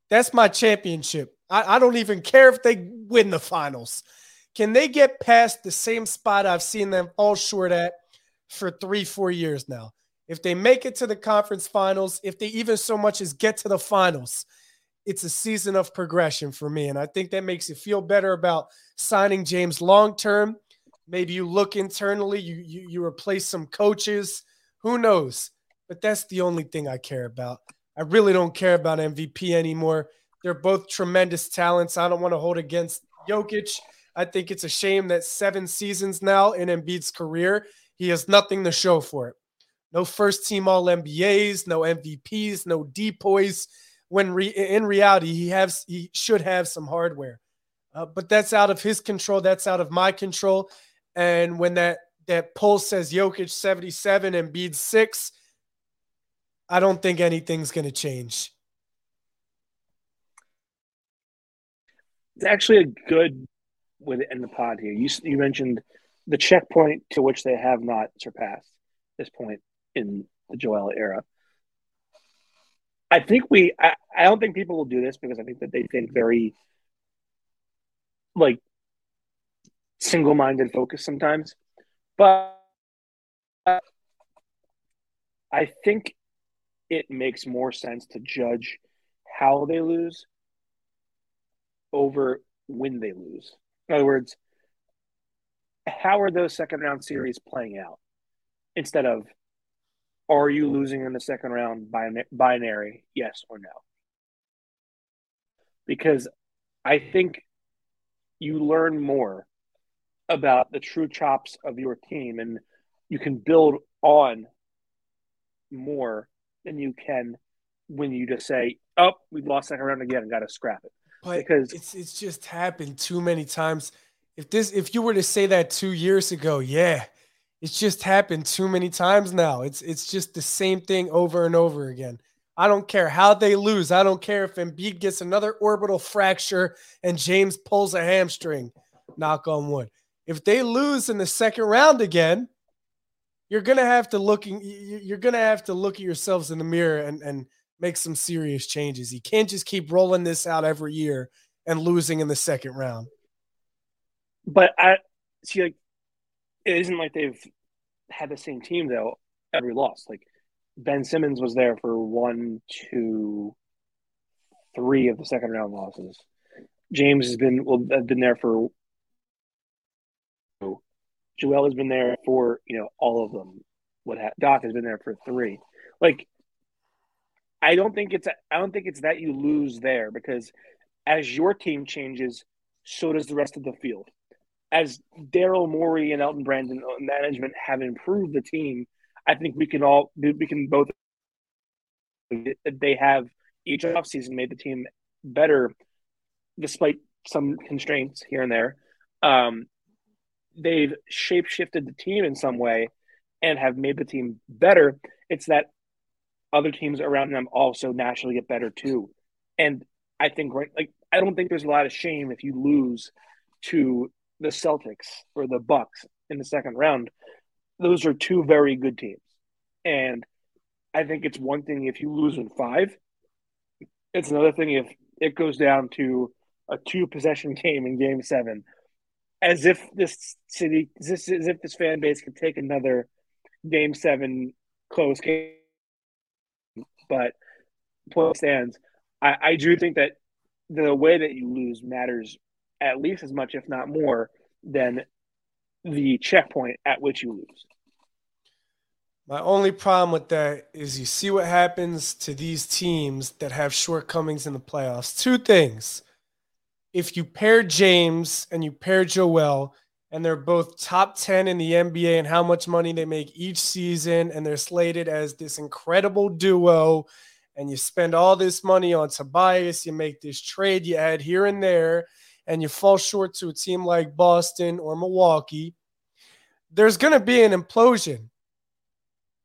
that's my championship. I, I don't even care if they win the finals. Can they get past the same spot I've seen them fall short at for three, four years now? If they make it to the conference finals, if they even so much as get to the finals, it's a season of progression for me. And I think that makes you feel better about signing James long term. Maybe you look internally, you, you, you replace some coaches. Who knows? But that's the only thing I care about. I really don't care about MVP anymore. They're both tremendous talents. I don't want to hold against Jokic. I think it's a shame that seven seasons now in Embiid's career, he has nothing to show for it. No first team All NBAs, no MVPs, no DPOYs when re- in reality he has he should have some hardware. Uh, but that's out of his control. That's out of my control. And when that that poll says Jokic 77 and Embiid 6, I don't think anything's going to change. It's actually a good with in the pod here. You you mentioned the checkpoint to which they have not surpassed this point in the Joel era. I think we. I, I don't think people will do this because I think that they think very like single-minded focus sometimes, but I think it makes more sense to judge how they lose over when they lose. In other words, how are those second round series playing out instead of are you losing in the second round binary, yes or no? Because I think you learn more about the true chops of your team and you can build on more than you can when you just say, "Oh, we lost second round again and got to scrap it." But because it's it's just happened too many times. If this if you were to say that 2 years ago, yeah, it's just happened too many times now. It's it's just the same thing over and over again. I don't care how they lose. I don't care if Embiid gets another orbital fracture and James pulls a hamstring. Knock on wood. If they lose in the second round again, you're gonna have to looking. You're gonna have to look at yourselves in the mirror and and make some serious changes. You can't just keep rolling this out every year and losing in the second round. But I see, like, it isn't like they've had the same team though every loss. Like Ben Simmons was there for one, two, three of the second round losses. James has been well have been there for Joel has been there for you know all of them. What ha- Doc has been there for three. Like, I don't think it's I don't think it's that you lose there because as your team changes, so does the rest of the field. As Daryl Morey and Elton Brand and management have improved the team, I think we can all we can both they have each offseason made the team better despite some constraints here and there. Um, they've shape shifted the team in some way and have made the team better. It's that other teams around them also naturally get better too. And I think right like I don't think there's a lot of shame if you lose to the Celtics or the Bucks in the second round. Those are two very good teams. And I think it's one thing if you lose in five. It's another thing if it goes down to a two possession game in game seven as if this city, as if this fan base could take another game seven close game. But point stands, I, I do think that the way that you lose matters at least as much, if not more, than the checkpoint at which you lose. My only problem with that is you see what happens to these teams that have shortcomings in the playoffs. Two things if you pair James and you pair Joel, and they're both top 10 in the NBA and how much money they make each season, and they're slated as this incredible duo, and you spend all this money on Tobias, you make this trade, you add here and there, and you fall short to a team like Boston or Milwaukee, there's going to be an implosion.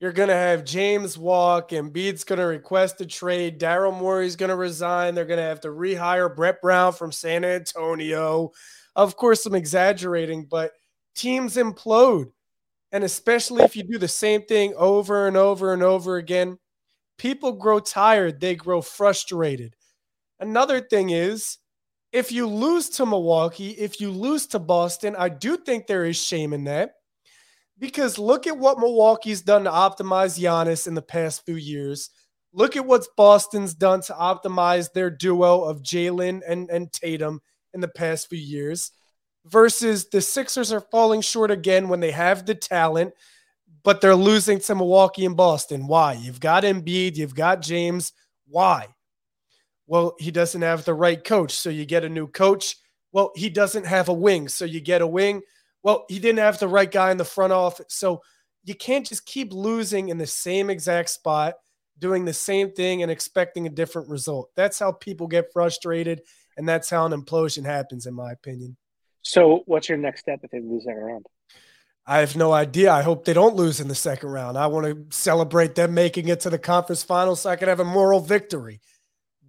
You're going to have James walk, and Embiid's going to request a trade. Daryl Morey's going to resign. They're going to have to rehire Brett Brown from San Antonio. Of course, I'm exaggerating, but teams implode. And especially if you do the same thing over and over and over again, people grow tired, they grow frustrated. Another thing is, if you lose to Milwaukee, if you lose to Boston, I do think there is shame in that because look at what Milwaukee's done to optimize Giannis in the past few years. Look at what Boston's done to optimize their duo of Jalen and, and Tatum in the past few years. Versus the Sixers are falling short again when they have the talent, but they're losing to Milwaukee and Boston. Why? You've got Embiid, you've got James. Why? Well, he doesn't have the right coach, so you get a new coach. Well, he doesn't have a wing, so you get a wing. Well, he didn't have the right guy in the front office. So you can't just keep losing in the same exact spot, doing the same thing and expecting a different result. That's how people get frustrated. And that's how an implosion happens, in my opinion. So, what's your next step if they lose second round? I have no idea. I hope they don't lose in the second round. I want to celebrate them making it to the conference finals so I can have a moral victory.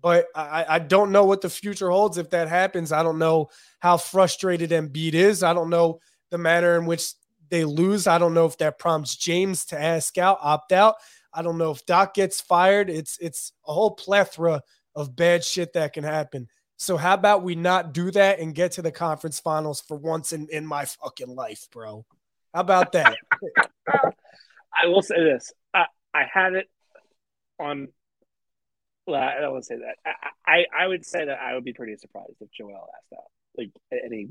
But I, I don't know what the future holds if that happens. I don't know how frustrated Embiid is. I don't know the manner in which they lose. I don't know if that prompts James to ask out, opt out. I don't know if Doc gets fired. It's it's a whole plethora of bad shit that can happen. So how about we not do that and get to the conference finals for once in, in my fucking life, bro? How about that? I will say this. I, I had it on well, I don't want to say that. I, I, I would say that I would be pretty surprised if Joel asked out like any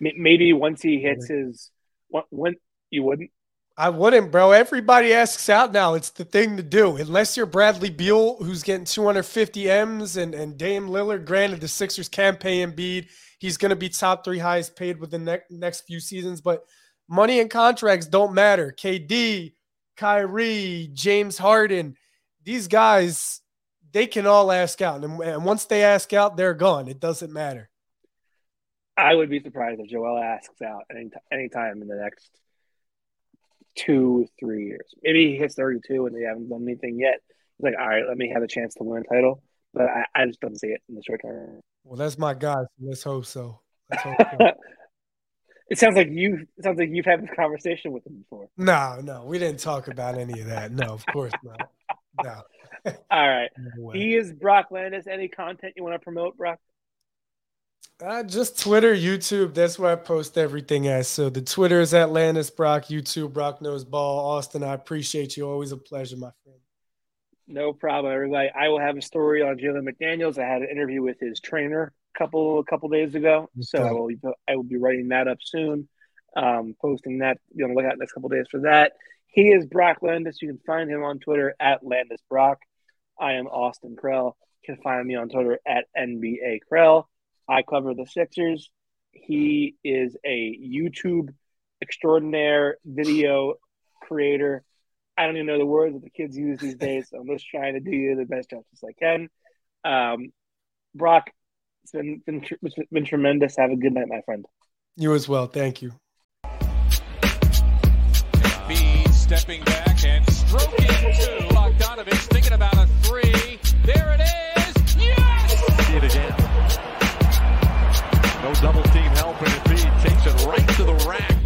maybe once he hits his when you wouldn't I wouldn't, bro. Everybody asks out now. It's the thing to do. Unless you're Bradley Beal, who's getting 250 M's, and, and Dame Lillard. Granted, the Sixers can pay Embiid. He's going to be top three highest paid within the ne- next few seasons. But money and contracts don't matter. KD, Kyrie, James Harden, these guys, they can all ask out. And, and once they ask out, they're gone. It doesn't matter. I would be surprised if Joel asks out any anytime in the next two, three years. Maybe he hits 32 and they haven't done anything yet. He's like, all right, let me have a chance to win a title. But I, I just don't see it in the short term. Well, that's my guy. So let's hope so. Let's hope so. it sounds like you it sounds like you've had this conversation with him before. No, no, we didn't talk about any of that. No, of course not. No. All right. He is Brock Landes. Any content you want to promote, Brock? Uh, just Twitter, YouTube. That's where I post everything at. So the Twitter is at Landes Brock, YouTube Brock Knows Ball. Austin, I appreciate you. Always a pleasure, my friend. No problem, everybody. I will have a story on Jalen McDaniels. I had an interview with his trainer a couple a couple days ago, so I will be, I will be writing that up soon. Um, posting that. Be on the lookout next couple days for that. He is Brock Landes. You can find him on Twitter at Landes Brock. I am Austin Krell. You can find me on Twitter at NBA Krell. I cover the Sixers. He is a YouTube extraordinaire video creator. I don't even know the words that the kids use these days, so I'm just trying to do you the best justice I can. Um, Brock, it's been, been it's been tremendous. Have a good night, my friend. You as well. Thank you. Embiid stepping back and stroking two. Bogdanovich thinking about three. There it is. Yes! See it again. No double team helping. It Embiid takes it right to the rack.